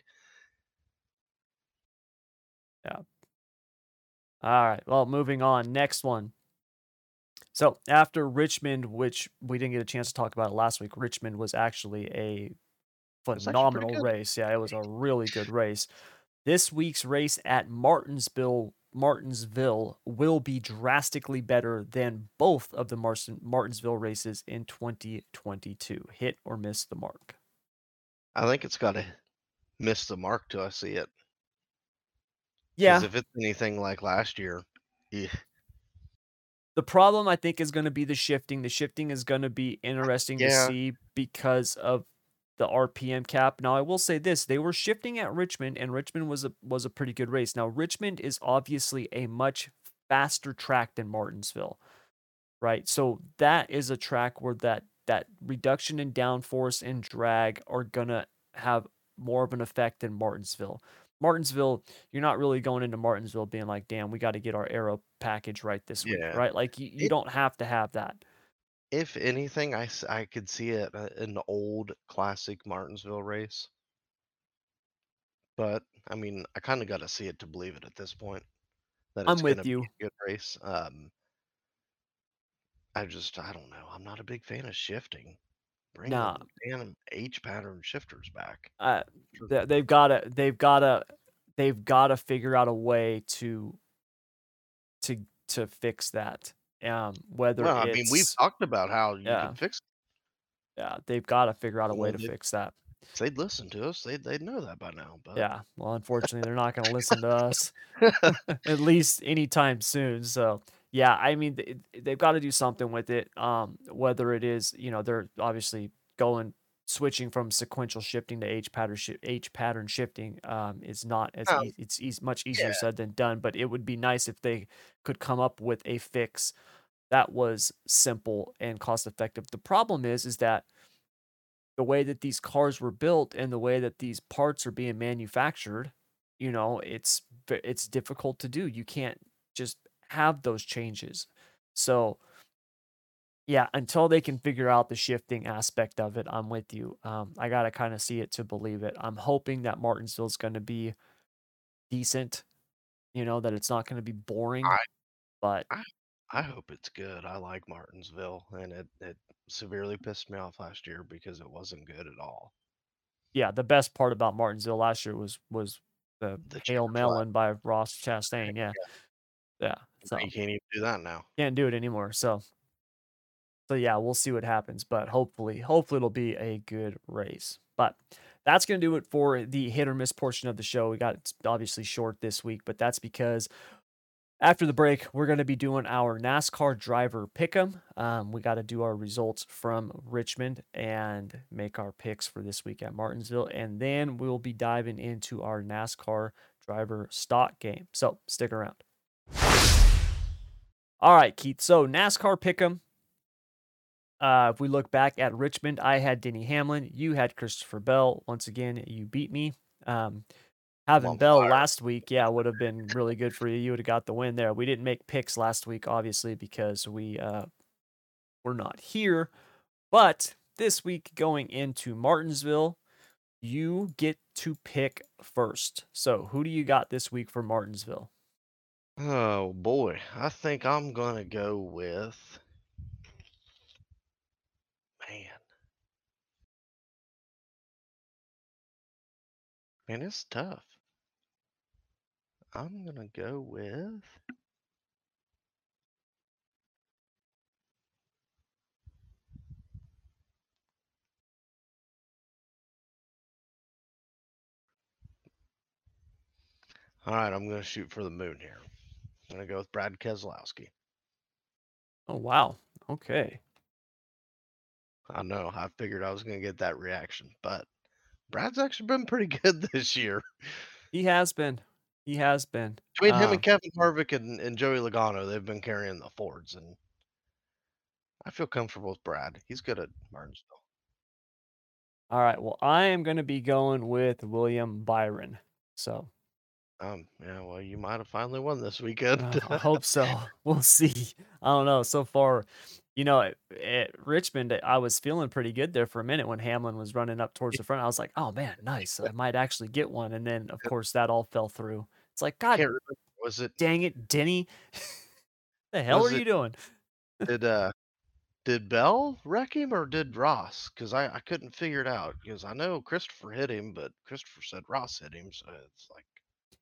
Yeah. Alright, well, moving on, next one. So, after Richmond, which we didn't get a chance to talk about last week, Richmond was actually a It's actually phenomenal race. Yeah, it was a really good race. This week's race at Martinsville Martinsville will be drastically better than both of the Martin Martinsville races in 2022. Hit or miss the mark? I think it's gotta miss the mark till I see it. Yeah. if it's anything like last year, yeah. The problem, I think, is gonna be the shifting. The shifting is gonna be interesting to see because of the RPM cap. Now, I will say this, they were shifting at Richmond, and Richmond was a was a pretty good race. Now, Richmond is obviously a much faster track than Martinsville, right? So, that is a track where that that reduction in downforce and drag are gonna have more of an effect than Martinsville. Martinsville, you're not really going into Martinsville being like, "Damn, we gotta get our aero package right this week," right? Like, you you It don't have to have that. If anything, I s I could see it, uh, an old classic Martinsville race. But, I mean, I kinda gotta see it to believe it at this point, that I'm it's gonna with be you. a good race, um I just I don't know, I'm not a big fan of shifting. Bring Nah. the damn H pattern shifters back. Uh, Sure. they've gotta they've gotta they've gotta figure out a way to to to fix that, um, whether Well, I mean, we've talked about how you Yeah. can fix Yeah, they've gotta figure out a You way to they fix that. they'd listen to us, they'd they'd know that by now, but Yeah, well, unfortunately, they're not gonna listen to (laughs) us, (laughs) at least anytime soon, so, yeah, I mean, they they've gotta do something with it, um, whether it is, you know, they're obviously going switching from sequential shifting to H pattern shi H pattern shifting, um, is not as Um, ea it's eas much easier yeah. said than done, but it would be nice if they could come up with a fix that was simple and cost effective. The problem is, is that the way that these cars were built and the way that these parts are being manufactured, you know, it's it's difficult to do. You can't just have those changes. So yeah, until they can figure out the shifting aspect of it, I'm with you. Um, I gotta kinda see it to believe it. I'm hoping that Martinsville's gonna be decent, you know, that it's not gonna be boring, I but I I hope it's good. I like Martinsville, and it it severely pissed me off last year because it wasn't good at all. Yeah, the best part about Martinsville last year was was the The Hail. Melon by Ross Chastain, yeah. (laughs) Yeah. Yeah, Now you can't even do that now. can't do it anymore, so so, yeah, we'll see what happens, but hopefully hopefully it'll be a good race. But that's gonna do it for the hit or miss portion of the show. We got it's obviously short this week, but that's because after the break, we're gonna be doing our NASCAR driver pick 'em. Um, we gotta do our results from Richmond and make our picks for this week at Martinsville, and then we'll be diving into our NASCAR driver stock game, so stick around. Alright, Keith, so NASCAR pick 'em uh, if we look back at Richmond, I had Denny Hamlin, you had Christopher Bell. Once again, you beat me. Um, having Bell fire. last week, yeah, would have been really good for you. You would have got the win there. We didn't make picks last week, obviously, because we uh, were not here. But this week, going into Martinsville, you get to pick first. So, who do you got this week for Martinsville? Oh, boy. I think I'm gonna go with man. Man, it's tough. I'm gonna go with Alright, I'm gonna shoot for the moon here. I'm gonna go with Brad Keselowski. Oh, wow. Okay. I know, I figured I was gonna get that reaction, but Brad's actually been pretty (laughs) good this year. He has been. He has been. Between him Uh and Kevin Harvick and and Joey Logano, they've been carrying the Fords, and I feel comfortable with Brad. He's good at Martinsville. Alright, well, I am gonna be going with William Byron. So Um, yeah, well, you might have finally won this Uh, weekend. I hope (laughs) so. (laughs) We'll see. I don't know. So far, you know, at, at Richmond, I was feeling pretty good there for a minute when Hamlin was running up towards the front. I was like, oh man, nice. I might actually get one. And then, of course, that all fell through. It's like, God. Was it dang it, Denny. (laughs) the hell are it you doing? did uh did Bell wreck him or did Ross? Because I, I couldn't figure it out. Because I know Christopher hit him, but Christopher said Ross hit him, so it's like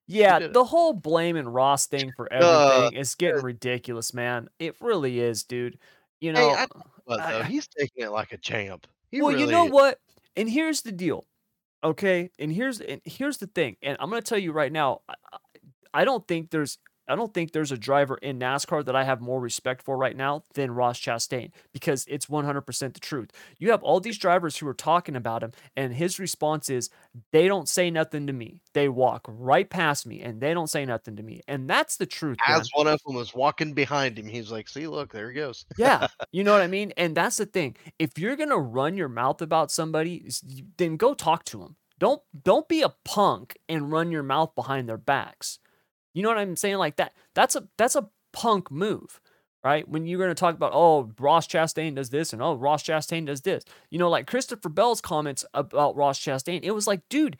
Yeah, did it? the whole blaming Ross thing for Uh, everything is getting ridiculous, man. It really is, dude. You hey, know, I tell you what though, I, he's taking it like a champ. He Well, you know is. what? And here's the deal, okay? And here's and here's the thing, and I'm gonna tell you right now, I, don't think there's I don't think there's a driver in NASCAR that I have more respect for right now than Ross Chastain because it's 100% the truth. You have all these drivers who are talking about him, and his response is, they don't say nothing to me. They walk right past me and they don't say nothing to me. And that's the truth, man. As one of them was walking behind him, he's like, "See, look, there he goes." Yeah, (laughs) you know what I mean? And that's the thing. If you're going to run your mouth about somebody, then go talk to them. Don't don't be a punk and run your mouth behind their backs. You know what I'm saying? Like that. That's a that's a punk move, right? When you're going to talk about, oh, Ross Chastain does this and oh, Ross Chastain does this. You know, like Christopher Bell's comments about Ross Chastain. It was like, dude,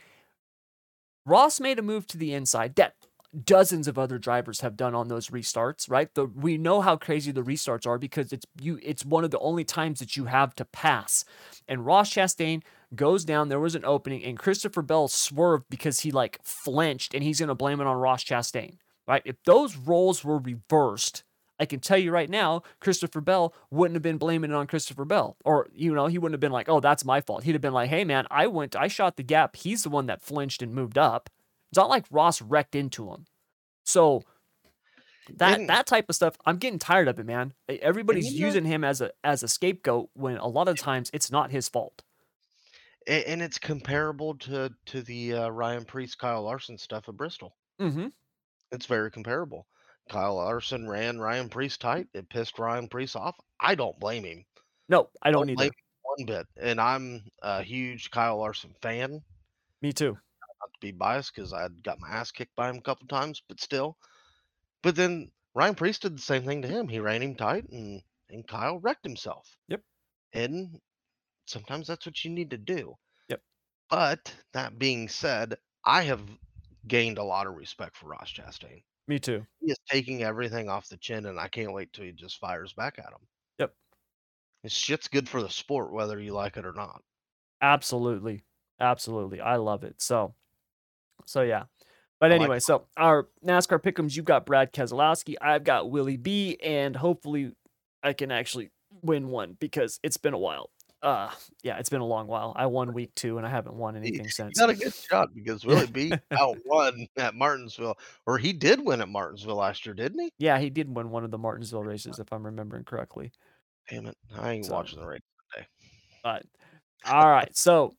Ross made a move to the inside that dozens of other drivers have done on those restarts, right? The we know how crazy the restarts are because it's you it's one of the only times that you have to pass. And Ross Chastain goes down, there was an opening and Christopher Bell swerved because he like flinched and he's going to blame it on Ross Chastain, right? If those roles were reversed, I can tell you right now, Christopher Bell wouldn't have been blaming it on Christopher Bell. Or, you know, he wouldn't have been like, oh, that's my fault. He'd have been like, hey, man, I went, I shot the gap. He's the one that flinched and moved up. It's not like Ross wrecked into him. So that Didn't that type of stuff, I'm getting tired of it, man. Everybody's using him as a as a scapegoat when a lot of times it's not his fault. And it's comparable to to the, uh, Ryan Preece Kyle Larson stuff at Bristol. Mm-hmm. It's very comparable. Kyle Larson ran Ryan Preece tight. It pissed Ryan Preece off. I don't blame him. No, I don't Don't blame either. him one bit. And I'm a huge Kyle Larson fan. Me too. Not to be biased because I got my ass kicked by him a couple times, but still. But then Ryan Preece did the same thing to him. He ran him tight, and and Kyle wrecked himself. Yep. And sometimes that's what you need to do. Yep. But that being said, I have gained a lot of respect for Ross Chastain. Me too. He is taking everything off the chin, and I can't wait till he just fires back at him. Yep. This shit's good for the sport, whether you like it or not. Absolutely. Absolutely. I love it. So so yeah. But I like anyway, so our NASCAR pickums, you've got Brad Keselowski, I've got Willie B, and hopefully I can actually win one because it's been a while. Uh yeah, it's been a long while. I won week two and I haven't won anything (laughs) you since. got a good shot because Willie (laughs) B out won at Martinsville, or he did win at Martinsville last year, didn't he? Yeah, he did win one of the Martinsville races, if I'm remembering correctly. Damn it, I ain't So- watching the race today. But all right, so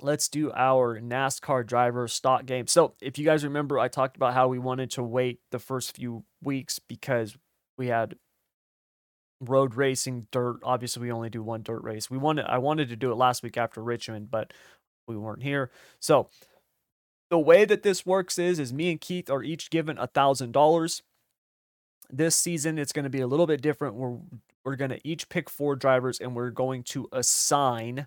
let's do our NASCAR driver stock game. So if you guys remember, I talked about how we wanted to wait the first few weeks because we had road racing, dirt. Obviously, we only do one dirt race. We wanted I wanted to do it last week after Richmond, but we weren't here. So the way that this works is is me and Keith are each given a thousand dollars. This season it's going to be a little bit different. We're we're going to each pick four drivers and we're going to assign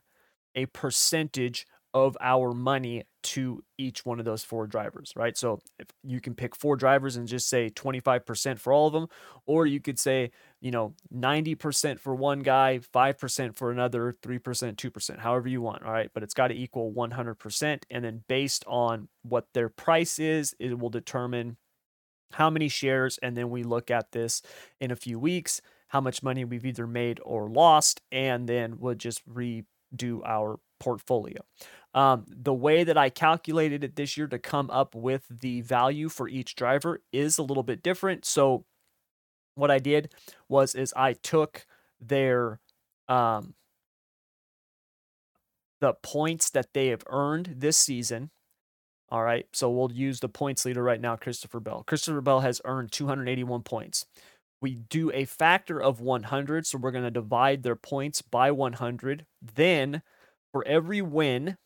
a percentage of our money to each one of those four drivers, right? So if you can pick four drivers and just say 25% for all of them, or you could say, you know, 90% for one guy, 5% for another, 3%, 2%, however you want, all right? But it's got to equal 100%. And then based on what their price is, it will determine how many shares. And then we look at this in a few weeks, how much money we've either made or lost, and then we'll just redo our portfolio. Um, the way that I calculated it this year to come up with the value for each driver is a little bit different. So what I did was is I took their um the points that they have earned this season. All right. So we'll use the points leader right now, Christopher Bell. Christopher Bell has earned 281 points. We do a factor of 100. So we're going to divide their points by 100. Then for every win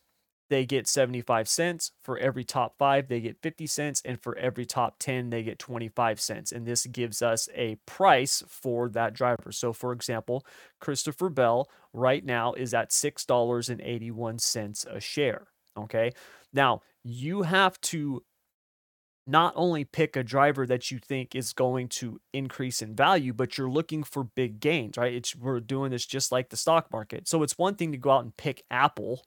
they get 75 cents. For every top five, they get 50 cents. And for every top 10, they get 25 cents. And this gives us a price for that driver. So, for example, Christopher Bell right now is at $6.81 a share. Okay. Now, you have to not only pick a driver that you think is going to increase in value, but you're looking for big gains, right? It's we're doing this just like the stock market. So it's one thing to go out and pick Apple.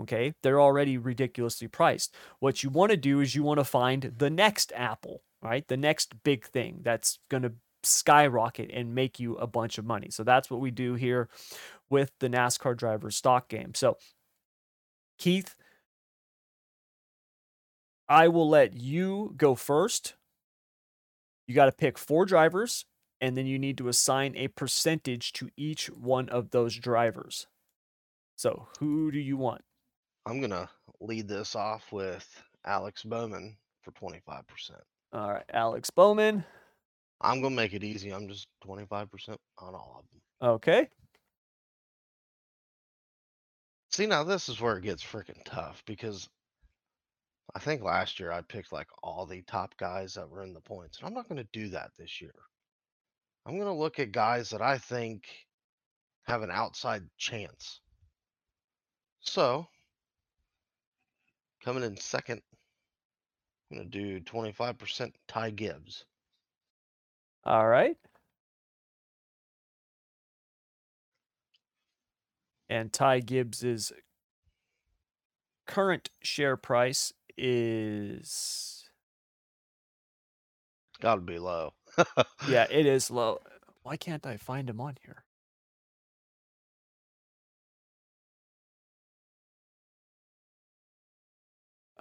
Okay. They're already ridiculously priced. What you want to do is you want to find the next Apple, right? The next big thing that's going to skyrocket and make you a bunch of money. So that's what we do here with the NASCAR driver stock game. So, Keith, I will let you go first. You got to pick four drivers, and then you need to assign a percentage to each one of those drivers. So, who do you want? I'm gonna lead this off with Alex Bowman for 25%. All right, Alex Bowman. I'm gonna make it easy. I'm just 25% on all of them. Okay. See, now this is where it gets freaking tough because I think last year I picked like all the top guys that were in the points. And I'm not going to do that this year. I'm going to look at guys that I think have an outside chance. So, coming in second, I'm going to do 25% Ty Gibbs. All right. And Ty Gibbs's current share price is Got to be low. yeah, (laughs) it is low. Why can't I find him on here?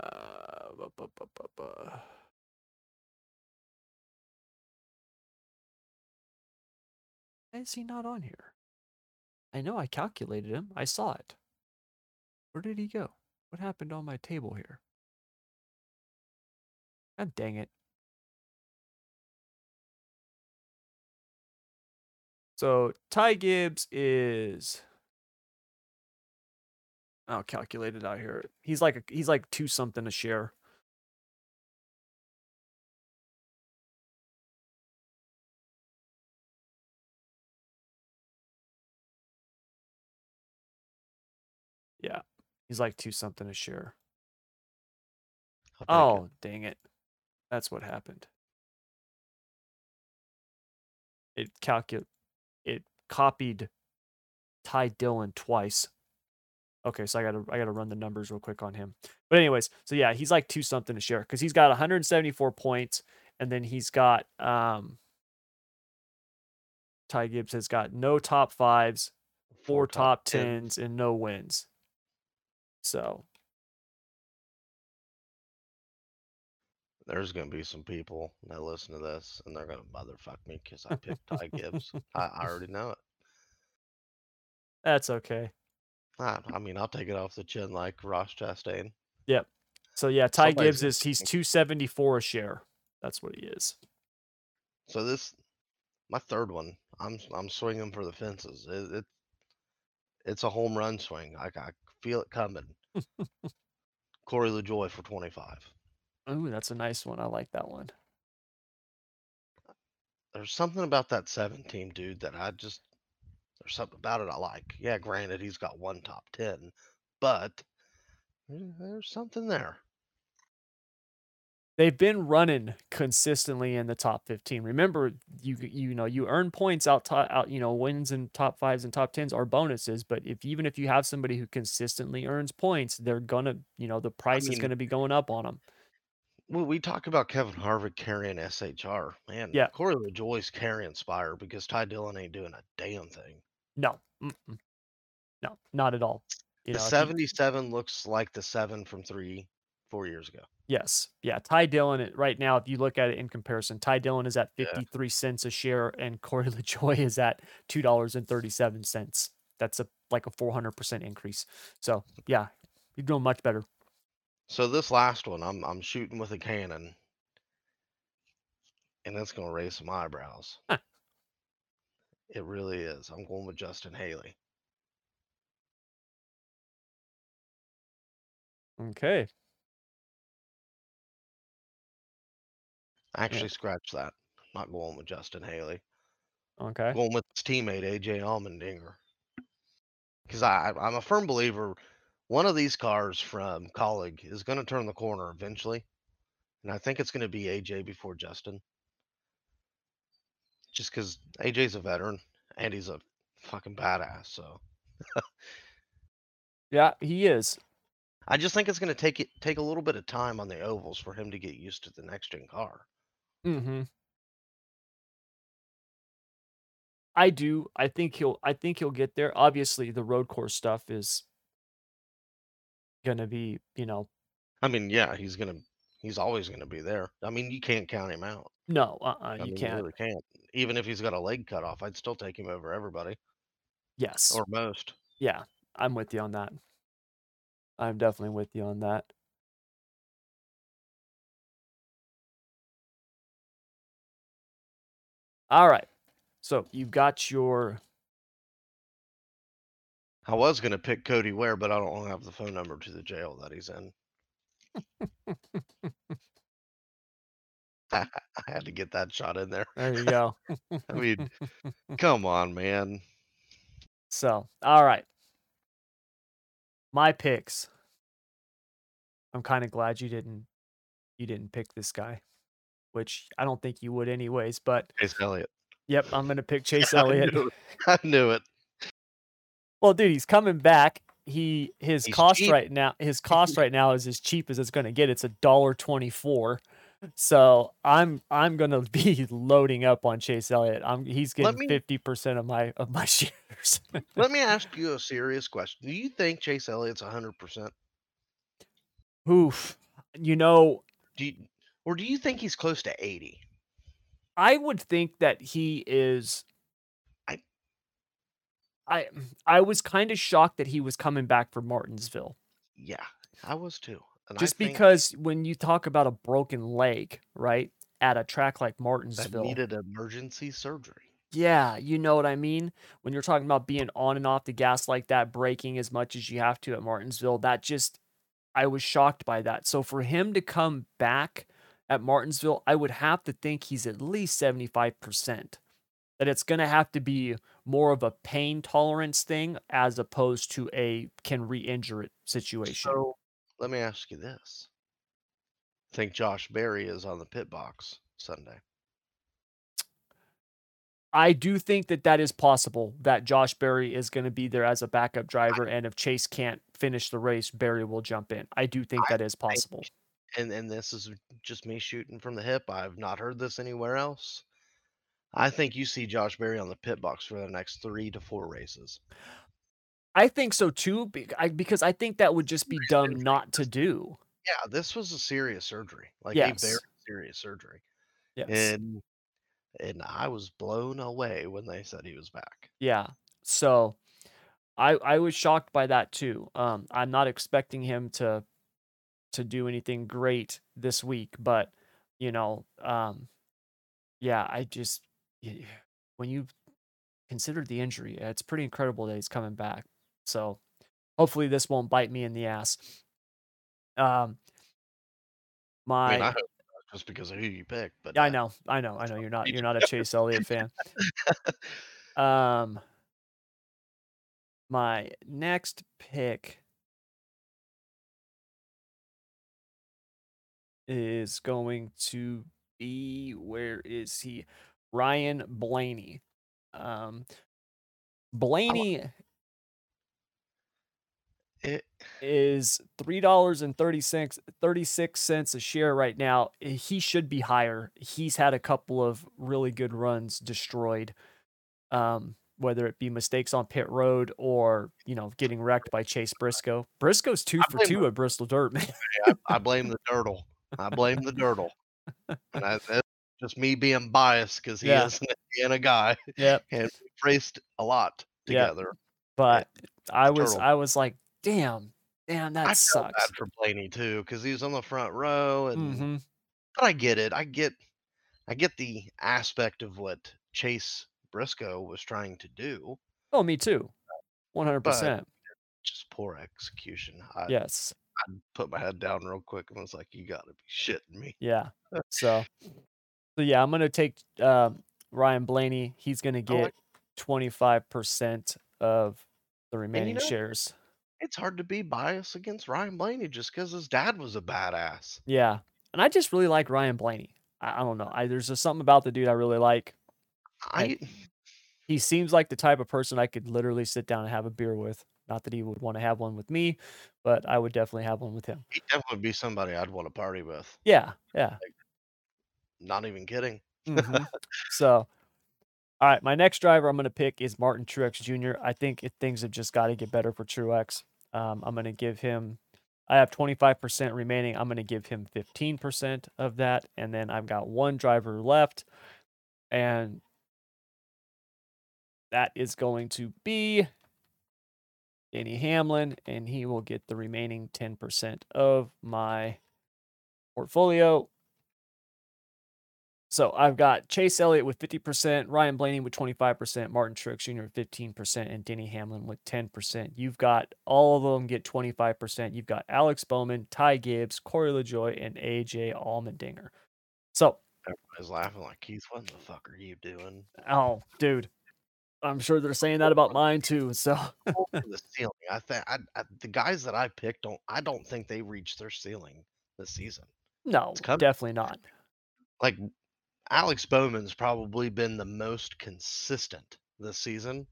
Uh, bu- bu- bu- bu- bu. Why is he not on here? I know I calculated him. I saw it. Where did he go? What happened on my table here? God dang it. So Ty Gibbs is I'll calculate it out here. He's like a, he's like two something a share. Yeah, he's like two something a share. I'll take it. Oh, dang it. That's what happened. It calcul it copied Ty Dillon twice. Okay, so I gotta I gotta run the numbers real quick on him. But anyways, so yeah, he's like two something to share because he's got 174 points, and then he's got um Ty Gibbs has got no top fives, four top tens, and no wins. So There's going to be some people that listen to this and they're going to motherfuck me because I picked Ty Gibbs. I, I already (laughs) know it. that's okay. I, I mean, I'll take it off the chin like Ross Chastain. Yep. So yeah, Ty Somebody's Gibbs is he's 274 a share. That's what he is. So this, my third one, I'm I'm swinging for the fences. It, it it's a home run swing. I, I feel it coming. (laughs) Corey LaJoie for 25. Ooh, that's a nice one. I like that one. There's something about that seven team dude that I just there's something about it I like. Yeah, granted he's got one top 10, but there's something there. They've been running consistently in the top 15. Remember, you you know you earn points out out you know wins and top fives and top tens are bonuses. But if even if you have somebody who consistently earns points, they're gonna you know the price is mean- gonna be going up on them. Well, we talk about Kevin Harvick carrying SHR. Man, Yeah. Corey LaJoie's carrying Spire because Ty Dillon ain't doing a damn thing. No, mm-mm. no, not at all. You the know, he- 77 looks like the seven from three, four years ago. Yes. Yeah. Ty Dillon, it- right now, if you look at it in comparison, Ty Dillon is at Yeah. 53 cents a share and Corey (laughs) LaJoie is at $2.37. That's a like a 400% increase. So, yeah, you're doing much better. So this last one, I'm I'm shooting with a cannon, and it's gonna raise some eyebrows. Huh. It really is. I'm going with Justin Haley. Okay. Actually, scratch that. Not going with Justin Haley. Okay. Going with his teammate AJ Allmendinger. Because I, I'm a firm believer, one of these cars from Kaulig is going to turn the corner eventually, and I think it's going to be AJ before Justin. Just because AJ's a veteran and he's a fucking badass. So Yeah, he is. I just think it's going to take it take a little bit of time on the ovals for him to get used to the next gen car. Mm-hmm. I do. I think he'll. I think he'll get there. Obviously, the road course stuff is gonna be, you know, I mean, yeah, he's gonna he's always gonna be there. I mean, you can't count him out. no, uh, uh I you mean, you can't. really can't. Even if he's got a leg cut off, I'd still take him over everybody Yes. or most. Yeah, I'm with you on that. I'm definitely with you on that. All right. So you've got your I was gonna pick Cody Ware, but I don't have the phone number to the jail that he's in. (laughs) I had to get that shot in there. there you (laughs) go. I mean, (laughs) come on, man. So, all right. My picks. I'm kind of glad you didn't you didn't pick this guy, which I don't think you would anyways, but Chase Elliott. yep, I'm going to pick Chase I Elliott. knew it. I knew it. Well, dude, he's coming back. He his He's cost cheap. right now his cost right now is as cheap as it's going to get. It's a dollar 24. So, I'm I'm going (laughs) to be loading up on Chase Elliott. I'm he's getting 50% of my of my (laughs) shares. Let me ask you a serious question. Do you think Chase Elliott's 100%? Oof. You know, Do you, or do you think he's close to 80? I would think that he is. I- I was kind of shocked that he was coming back for Martinsville, Yeah, I was too. And just think because when you talk about a broken leg, right, at a track like Martinsville, that needed emergency surgery. yeah, you know what I mean. When you're talking about being on and off the gas like that, braking as much as you have to at Martinsville, that just I was shocked by that. So for him to come back at Martinsville, I would have to think he's at least 75%. That it's going to have to be more of a pain tolerance thing as opposed to a can re injure it situation. So let me ask you this. Think Josh Berry is on the pit box Sunday? I do think that that is possible that Josh Berry is going to be there as a backup driver. And if Chase can't finish the race, Berry will jump in. I do think I that is possible. And and this is just me shooting from the hip. I've not heard this anywhere else. I think you see Josh Berry on the pit box for the next three to four races. I think so too, because I think that would just be dumb not to do. Yeah, this was a serious surgery, like Yes. a very serious surgery, Yes. and and I was blown away when they said he was back. Yeah. So I I was shocked by that too. Um I'm not expecting him to to do anything great this week, but you know, um yeah, I just when you consider the injury, it's pretty incredible that he's coming back. So hopefully this won't bite me in the ass. Um my I mean, I just because of who you pick, but Yeah, I know, I know, I know. You're not you're not a Chase Elliott fan. (laughs) Um, my next pick is going to be where is he? Ryan Blaney. Um, Blaney it, is three dollars and and 36 cents a share right now. Eh, He should be higher. He's had a couple of really good runs destroyed. Um, whether it be mistakes on pit road or you know getting wrecked by Chase Briscoe. Briscoe's two for two him. at Bristol Dirt, man. I, I blame the dirtle. I blame the dirtle. (laughs) and I, that's just me being biased because he Yeah. is (laughs) an Indiana guy, yep. and we've raced a lot Yeah. together. But I was turtle. I was like, damn, damn, that I sucks. bad for Blaney too because he was on the front row, and hmm but I get it. I get, I get the aspect of what Chase Briscoe was trying to do. Oh, me too. One hundred percent. Just poor execution. I, Yes. I put my head down real quick and was like, "You gotta be shitting me." Yeah. So, (laughs) so yeah, I'm gonna take um, Ryan Blaney. He's gonna get 25% of the remaining you know, shares. it's hard to be biased against Ryan Blaney just because his dad was a badass. Yeah. And I just really like Ryan Blaney. I, I don't know. I, there's just something about the dude I really like. And I he seems like the type of person I could literally sit down and have a beer with. Not that he would want to have one with me, but I would definitely have one with him. he'd definitely be somebody I'd want to party with. Yeah. Yeah. Like, not even kidding. hmm (laughs) So, all right, my next driver I'm going to pick is Martin Truex Jr. I think it, things have just got to get better for Truex. Um, I'm going to give him, I have 25% remaining. I'm going to give him 15% of that. And then I've got one driver left. And that is going to be Denny Hamlin. And he will get the remaining 10% of my portfolio. So I've got Chase Elliott with 50%, Ryan Blaney with 25%, Martin Truex Jr. with 15%, and Denny Hamlin with 10%. You've got all of them get 25%. You've got Alex Bowman, Ty Gibbs, Corey LaJoie, and AJ Allmendinger. So, Everybody's laughing like, Keith, what the fuck are you doing? oh, dude, I'm sure they're saying that about (laughs) mine too. So, (laughs) the ceiling. I think I, I, the guys that I picked don't. I don't think they reached their ceiling this season. no, definitely not. Like Alex Bowman's probably been the most consistent this season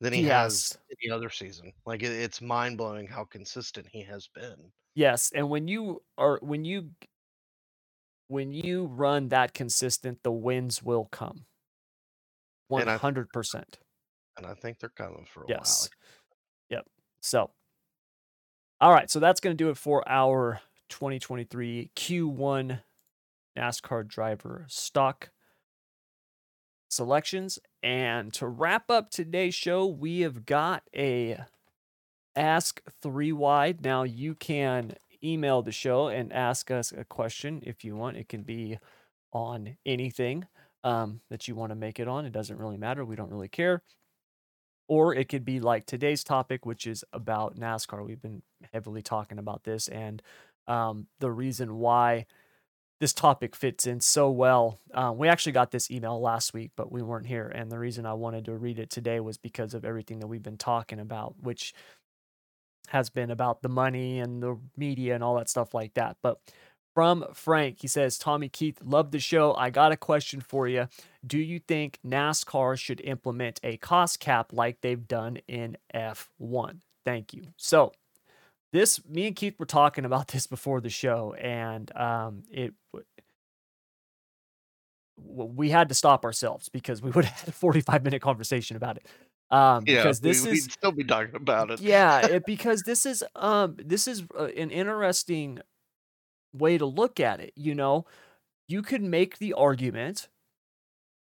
than he, He has any other season. Like it, it's mind blowing how consistent he has been. Yes, and when you are when you when you run that consistent, the wins will come. 100%. And I think they're coming for a Yes. Yep. So, all right. So that's going to do it for our 2023 Q1 NASCAR driver stock selections. And to wrap up today's show, we have got a Ask Three Wide. Now you can email the show and ask us a question if you want. It can be on anything um, that you want to make it on. It doesn't really matter. We don't really care or it could be like today's topic, which is about NASCAR. We've been heavily talking about this, and um, the reason why this topic fits in so well. Uh, we actually got this email last week, but we weren't here, and the reason I wanted to read it today was because of everything that we've been talking about, which has been about the money and the media and all that stuff like that. But from Frank, he says, Tommy Keith, love the show. I got a question for you. Do you think NASCAR should implement a cost cap like they've done in F1? Thank you. So, this, me and Keith were talking about this before the show, and um, it we had to stop ourselves because we would have (laughs) had a 45 minute conversation about it. Um, Yeah, because this we, is we'd still be talking about it. yeah, (laughs) it, because this is um this is uh, an interesting way to look at it, you know. You could make the argument,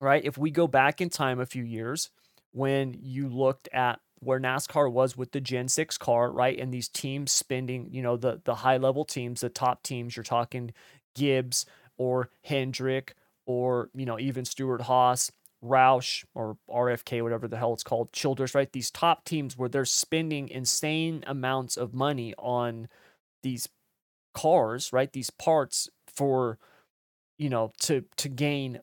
right? If we go back in time a few years when you looked at where NASCAR was with the Gen 6 car, right? And these teams spending, you know, the the high level teams, the top teams, you're talking Gibbs or Hendrick or, you know, even Stewart Haas, Roush or RFK, whatever the hell it's called, Childress, right? These top teams where they're spending insane amounts of money on these cars, right? These parts for, you know, to to gain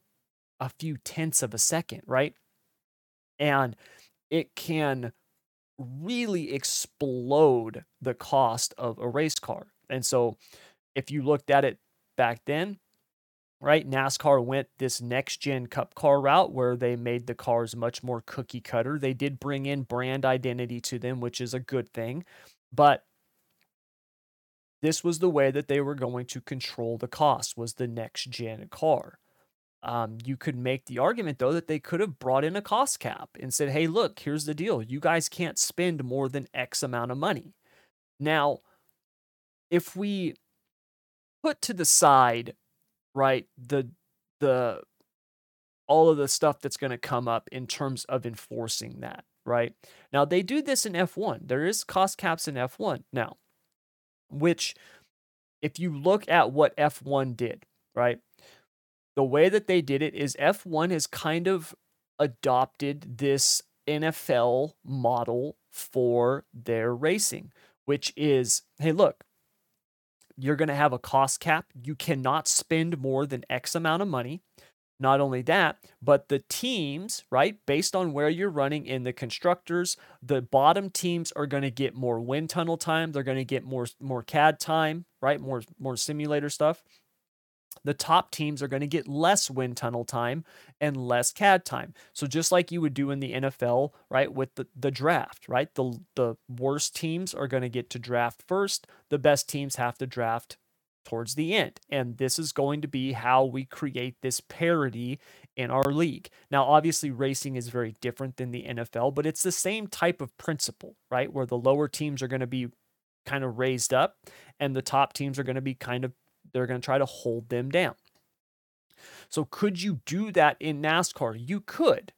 a few tenths of a second, right? And it can really explode the cost of a race car. And so if you looked at it back then, right, NASCAR went this next gen cup car route where they made the cars much more cookie cutter. They did bring in brand identity to them, which is a good thing. But this was the way that they were going to control the cost was the next gen car. Um, you could make the argument though that they could have brought in a cost cap and said, "Hey, look, here's the deal. You guys can't spend more than X amount of money." Now, if we put to the side, right, the the all of the stuff that's going to come up in terms of enforcing that, right? Now, they do this in F1. There is cost caps in F1 now, which if you look at what F1 did, right? The way that they did it is F1 has kind of adopted this NFL model for their racing, which is hey, look, you're going to have a cost cap. You cannot spend more than X amount of money. Not only that, but the teams, right, based on where you're running in the constructors, the bottom teams are going to get more wind tunnel time. They're going to get more more CAD time, right? More more simulator stuff. The top teams are going to get less wind tunnel time and less CAD time. So just like you would do in the NFL, right, with the, the draft, right? The the worst teams are going to get to draft first. The best teams have to draft towards the end. And this is going to be how we create this parity in our league. Now, obviously, racing is very different than the NFL, but it's the same type of principle, right? Where the lower teams are going to be kind of raised up and the top teams are going to be kind of, they're going to try to hold them down. So, could you do that in NASCAR? You could,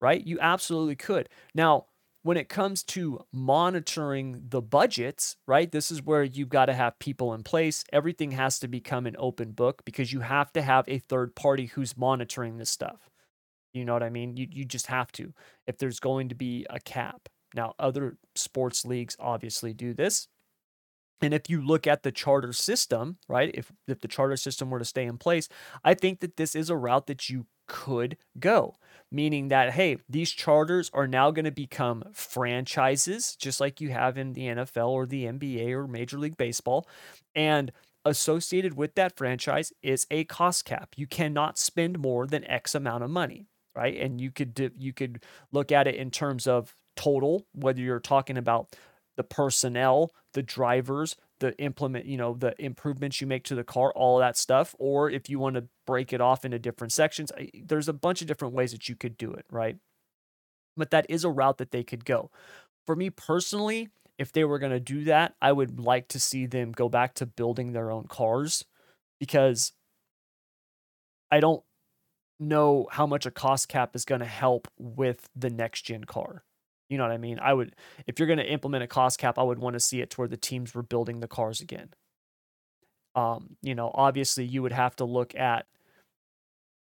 right? You absolutely could. Now, when it comes to monitoring the budgets, right? This is where you've got to have people in place. Everything has to become an open book because you have to have a third party who's monitoring this stuff. You know what I mean? You you just have to if there's going to be a cap. Now, other sports leagues obviously do this. And if you look at the charter system, right? If if the charter system were to stay in place, I think that this is a route that you could go meaning that, hey, these charters are now going to become franchises, just like you have in the NFL or the NBA or Major League Baseball. And associated with that franchise is a cost cap. You cannot spend more than X amount of money, right? And you could you could look at it in terms of total, whether you're talking about the personnel, the drivers, the implement, you know, the improvements you make to the car, all that stuff. Or if you want to break it off into different sections, there's a bunch of different ways that you could do it, right? But that is a route that they could go. For me personally, if they were going to do that, I would like to see them go back to building their own cars because I don't know how much a cost cap is going to help with the next gen car. You know what I mean? I would, if you're going to implement a cost cap, I would want to see it to where the teams were building the cars again. Um, you know, obviously you would have to look at,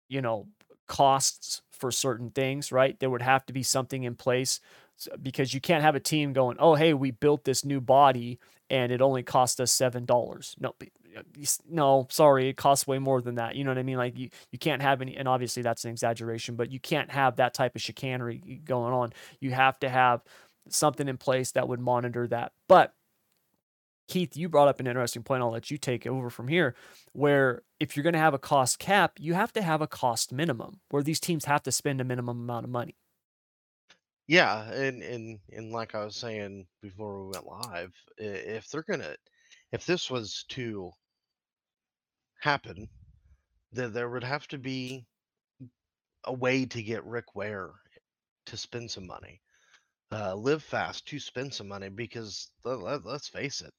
you know, costs for certain things, right? There would have to be something in place because you can't have a team going, oh, hey, we built this new body and it only cost us seven dollars. No, no, sorry, it costs way more than that. You know what I mean? Like you, you can't have any, and obviously that's an exaggeration, but you can't have that type of chicanery going on. You have to have something in place that would monitor that. But Keith, you brought up an interesting point. I'll let you take over from here. Where if you're going to have a cost cap, you have to have a cost minimum where these teams have to spend a minimum amount of money. Yeah, and and and like I was saying before we went live, if they're gonna, if this was to happen, then there would have to be a way to get Rick Ware to spend some money, uh, live fast to spend some money because let, let's face it,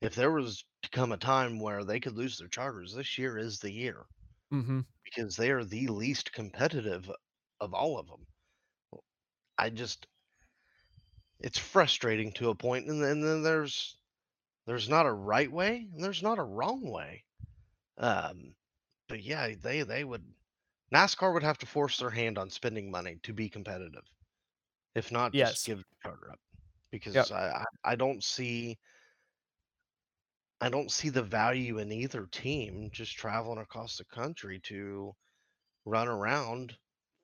if there was to come a time where they could lose their charters, this year is the year Mm-hmm. because they are the least competitive of all of them. I just it's frustrating to a point, and then, and then there's there's not a right way and there's not a wrong way. Um, but yeah, they they would NASCAR would have to force their hand on spending money to be competitive. If not, just Yes. give the charter up because Yep. I, I I don't see I don't see the value in either team just traveling across the country to run around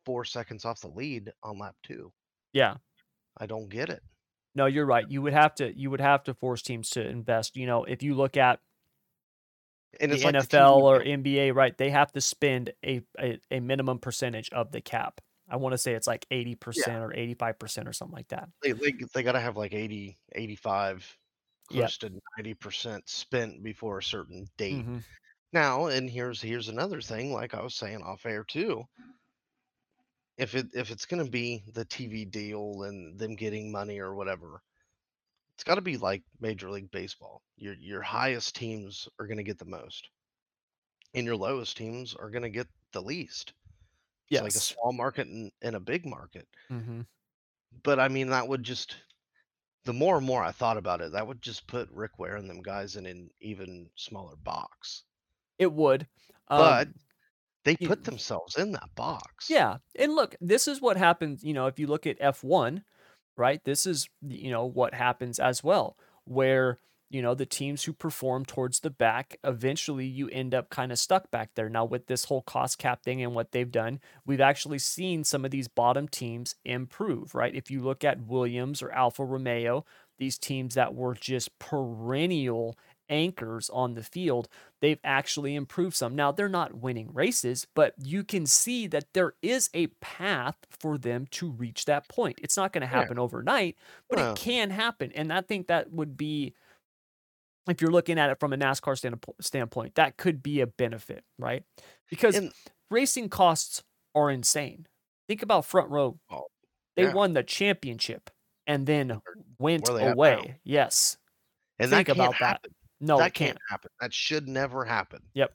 four seconds off the lead on lap two. Yeah. I don't get it. No, you're right. You would have to you would have to force teams to invest. You know, if you look at And the like the NFL TV or. NBA, right? They have to spend a a, a minimum percentage of the cap. I want to say it's like 80% Yeah. or 85% or something like that. They they, they got to have like 80, 85, Yep. close to 90% spent before a certain date. hmm Now, and here's here's another thing, like I was saying off air too. If it if it's gonna be the TV deal and them getting money or whatever, it's got to be like Major League Baseball. Your your highest teams are gonna get the most, and your lowest teams are gonna get the least. It's like a small market and, and a big market. hmm But I mean, that would just the more and more I thought about it, that would just put Rick Ware and them guys in an even smaller box. It would. But Um, they put themselves in that box. Yeah. And look, this is what happens, you know, if you look at F1, right? This is, you know, what happens as well. where you know the teams who perform towards the back eventually you end up kind of stuck back there now with this whole cost cap thing and what they've done we've actually seen some of these bottom teams improve right if you look at williams or alfa romeo these teams that were just perennial anchors on the field, they've actually improved some. Now, they're not winning races, but you can see that there is a path for them to reach that point. It's not going to happen yeah. overnight, but it can happen. And I think that would be, if you're looking at it from a NASCAR standpoint, that could be a benefit, right? Because and, racing costs are insane. Think about front row. Oh, they yeah. won the championship and then went away. Yes. And Think about happen. that. No, that can't. can't happen. That should never happen. Yep.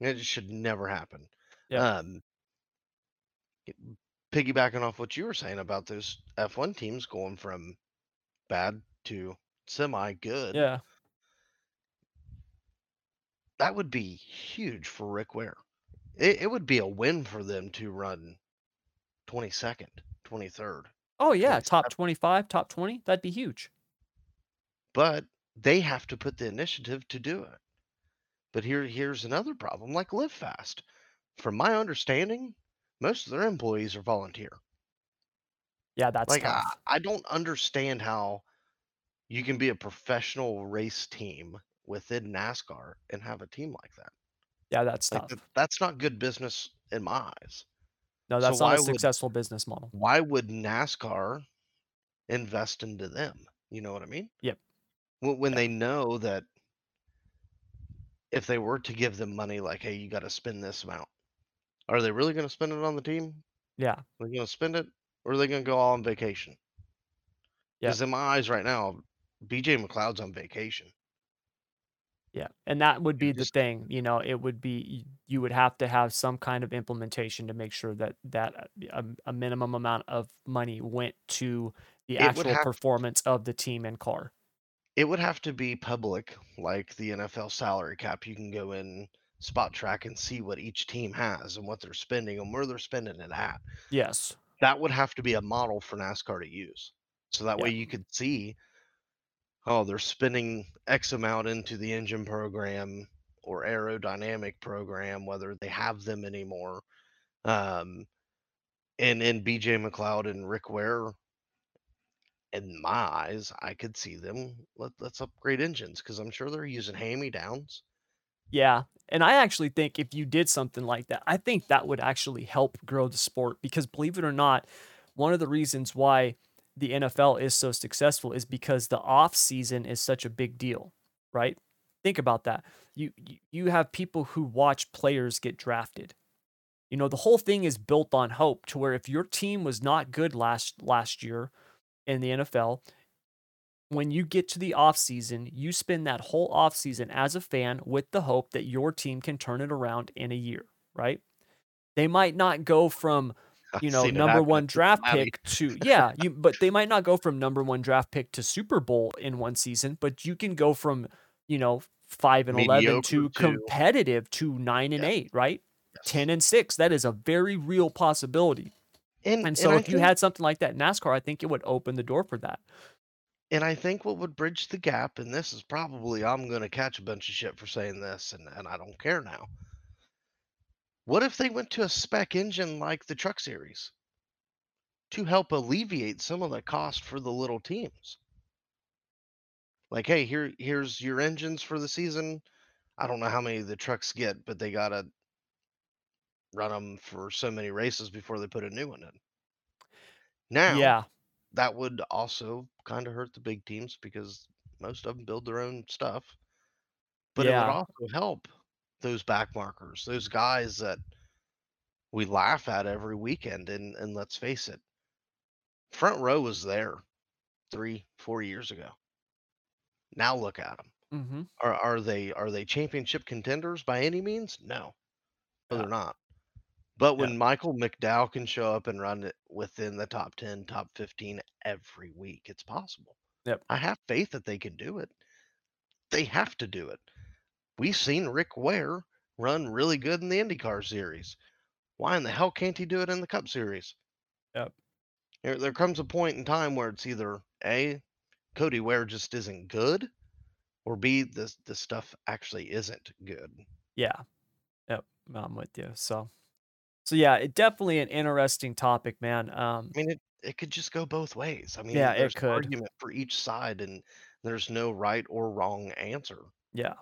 It should never happen. Yeah. Um, piggybacking off what you were saying about those F1 teams going from bad to semi good. Yeah. That would be huge for Rick Ware. It, it would be a win for them to run 22nd, 23rd. Oh, yeah. Top 25, top 20. That'd be huge. But they have to put the initiative to do it. But here here's another problem like Live Fast. From my understanding, most of their employees are volunteer. Yeah, that's like I, I, don't understand how you can be a professional race team within NASCAR and have a team like that. Yeah, that's like, tough. that's not good business in my eyes. No, that's so not a successful would, business model. Why would NASCAR invest into them? You know what I mean? Yep when yeah. they know that if they were to give them money like hey you got to spend this amount are they really going to spend it on the team? Yeah. Are they going to spend it or are they going to go all on vacation? Because yeah. in my eyes right now bj mcleod's on vacation. Yeah and that would be the thing you know it would be you would have to have some kind of implementation to make sure that that uh, a, a minimum amount of money went to the actual performance of the team and car it would have to be public, like the NFL salary cap. You can go in Spotrac and see what each team has and what they're spending and where they're spending it at. Yes. That would have to be a model for NASCAR to use. So that way you could see, oh, they're spending X amount into the engine program or aerodynamic program, whether they have them anymore. Um, and in BJ McLeod and Rick Ware in my eyes, I could see them. Let, let's upgrade engines because I'm sure they're using hand me downs. Yeah. And I actually think if you did something like that, I think that would actually help grow the sport because believe it or not, one of the reasons why the NFL is so successful is because the off season is such a big deal, right? Think about that. You you have people who watch players get drafted. You know, the whole thing is built on hope to where if your team was not good last last year in the NFL, when you get to the offseason, you spend that whole offseason as a fan with the hope that your team can turn it around in a year, right? They might not go from, (laughs) you know, number one draft pick to, yeah, you, but they might not go from number one draft pick to Super Bowl in one season, but you can go from, you know, five and Mediocre 11 to competitive to nine and yeah. eight, right? Yes. 10 and six. That is a very real possibility. And, and so and if you had something like that in NASCAR, I think it would open the door for that. And I think what would bridge the gap, and this is probably I'm going to catch a bunch of shit for saying this, and, and I don't care now. What if they went to a spec engine like the Truck Series to help alleviate some of the cost for the little teams? Like, hey, here here's your engines for the season. I don't know how many the trucks get, but they gotta run them for so many races before they put a new one in. Now, Yeah. that would also kind of hurt the big teams because most of them build their own stuff. But it would also help those back markers, those guys that we laugh at every weekend. And and let's face it, front row was there three, four years ago. Now look at them. hmm Are are they are they championship contenders by any means? No, no, they're not. But when Michael McDowell can show up and run it within the top 10, top 15 every week, it's possible. Yep. I have faith that they can do it. They have to do it. We've seen Rick Ware run really good in the IndyCar series. Why in the hell can't he do it in the Cup series? Yep. There, there comes a point in time where it's either A, Cody Ware just isn't good, or B this the stuff actually isn't good. Yeah. Yep. I'm with you. So, so yeah, it definitely an interesting topic, man. Um, I mean, it it could just go both ways. I mean, yeah, there's it an could. argument for each side, and there's no right or wrong answer. Yeah.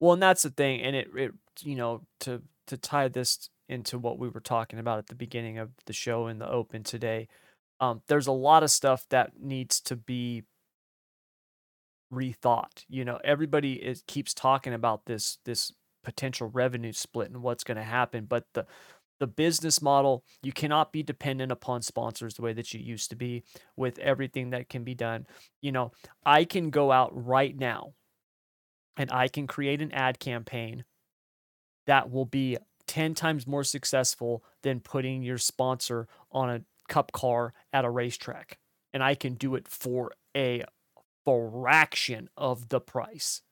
Well, and that's the thing, and it it you know to to tie this into what we were talking about at the beginning of the show in the open today. Um, there's a lot of stuff that needs to be rethought. You know, everybody is keeps talking about this this potential revenue split and what's going to happen, but the the business model you cannot be dependent upon sponsors the way that you used to be with everything that can be done. You know, I can go out right now and I can create an ad campaign that will be 10 times more successful than putting your sponsor on a cup car at a racetrack. And I can do it for a fraction of the price.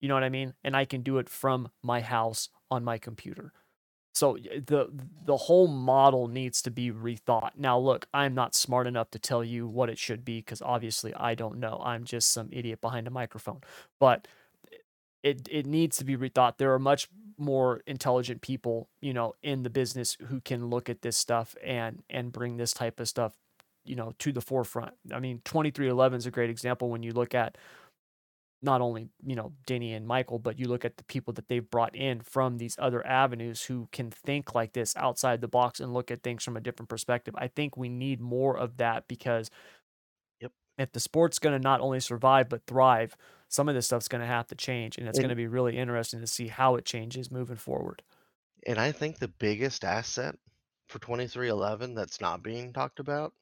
You know what I mean? And I can do it from my house on my computer. So the the whole model needs to be rethought. Now look, I'm not smart enough to tell you what it should be cuz obviously I don't know. I'm just some idiot behind a microphone. But it it needs to be rethought. There are much more intelligent people, you know, in the business who can look at this stuff and and bring this type of stuff you know, to the forefront. I mean, 23XI is a great example when you look at not only, you know, Denny and Michael, but you look at the people that they've brought in from these other avenues who can think like this outside the box and look at things from a different perspective. I think we need more of that because Yep. if the sport's going to not only survive but thrive, some of this stuff's going to have to change and it's going to be really interesting to see how it changes moving forward. and I think the biggest asset for 23XI that's not being talked about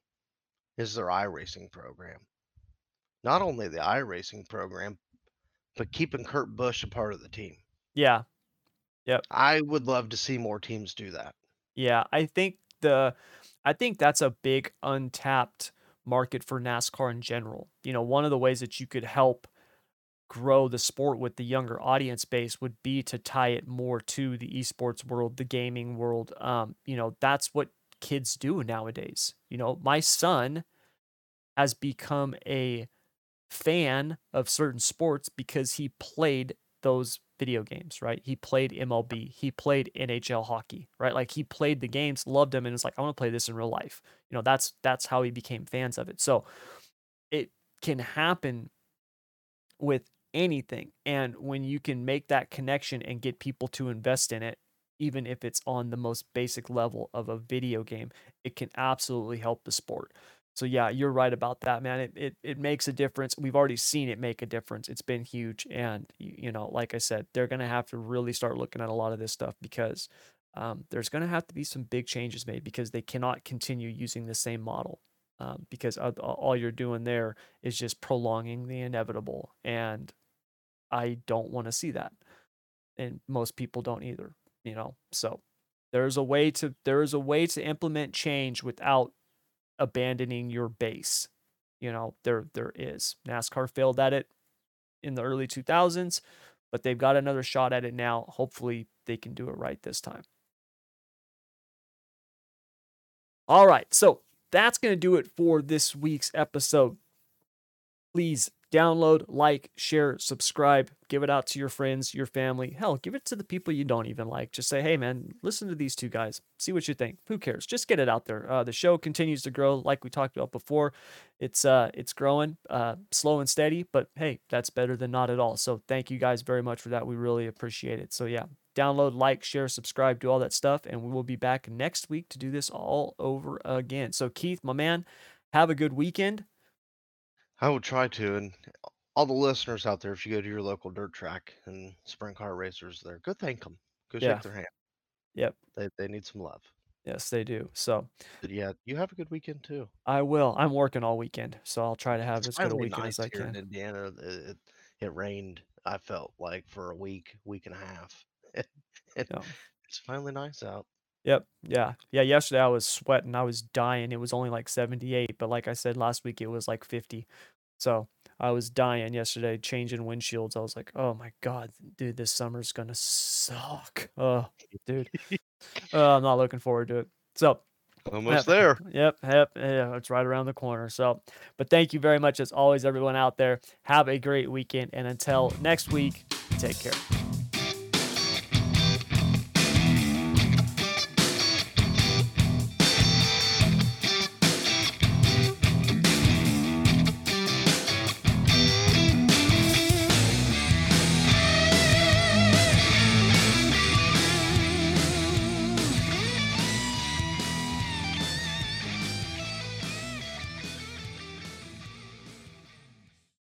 is their iRacing program. Not only the iRacing program, but keeping Kurt Busch a part of the team. Yeah. Yep. I would love to see more teams do that. Yeah, I think the I think that's a big untapped market for NASCAR in general. You know, one of the ways that you could help grow the sport with the younger audience base would be to tie it more to the esports world, the gaming world. Um, you know, that's what kids do nowadays. You know, my son has become a fan of certain sports because he played those video games, right? He played MLB, he played NHL hockey, right? Like he played the games, loved them, and was like, I want to play this in real life. You know, that's that's how he became fans of it. So it can happen with anything. And when you can make that connection and get people to invest in it, even if it's on the most basic level of a video game, it can absolutely help the sport. So yeah, you're right about that, man. It it it makes a difference. We've already seen it make a difference. It's been huge, and you know, like I said, they're gonna have to really start looking at a lot of this stuff because um, there's gonna have to be some big changes made because they cannot continue using the same model. Um, because all you're doing there is just prolonging the inevitable, and I don't want to see that, and most people don't either. You know, so there's a way to there is a way to implement change without abandoning your base. You know, there there is. NASCAR failed at it in the early 2000s, but they've got another shot at it now. Hopefully, they can do it right this time. All right, so that's going to do it for this week's episode. Please download, like, share, subscribe, give it out to your friends, your family. Hell, give it to the people you don't even like. Just say, hey, man, listen to these two guys. See what you think. Who cares? Just get it out there. Uh, the show continues to grow, like we talked about before. It's uh, it's growing, uh, slow and steady, but hey, that's better than not at all. So thank you guys very much for that. We really appreciate it. So yeah, download, like, share, subscribe, do all that stuff, and we will be back next week to do this all over again. So Keith, my man, have a good weekend. I will try to, and all the listeners out there, if you go to your local dirt track and sprint car racers there, go thank them. Go Yeah. shake their hand. Yep. They they need some love. Yes, they do. So But yeah, you have a good weekend too. I will. I'm working all weekend, so I'll try to have It's as good a weekend nice as I here in can. Indiana. It, it it rained. I felt like for a week, week and a half. (laughs) Yeah. it's finally nice out. Yep. Yeah. Yeah. Yesterday I was sweating. I was dying. It was only like 78, but like I said last week, it was like 50. So I was dying yesterday, changing windshields. I was like, oh my God, dude, this summer's gonna suck. Oh, dude. (laughs) Uh, I'm not looking forward to it. So Almost there. Yep, yep, yeah, it's right around the corner. So, but thank you very much as always, everyone out there. Have a great weekend, and until next week, take care.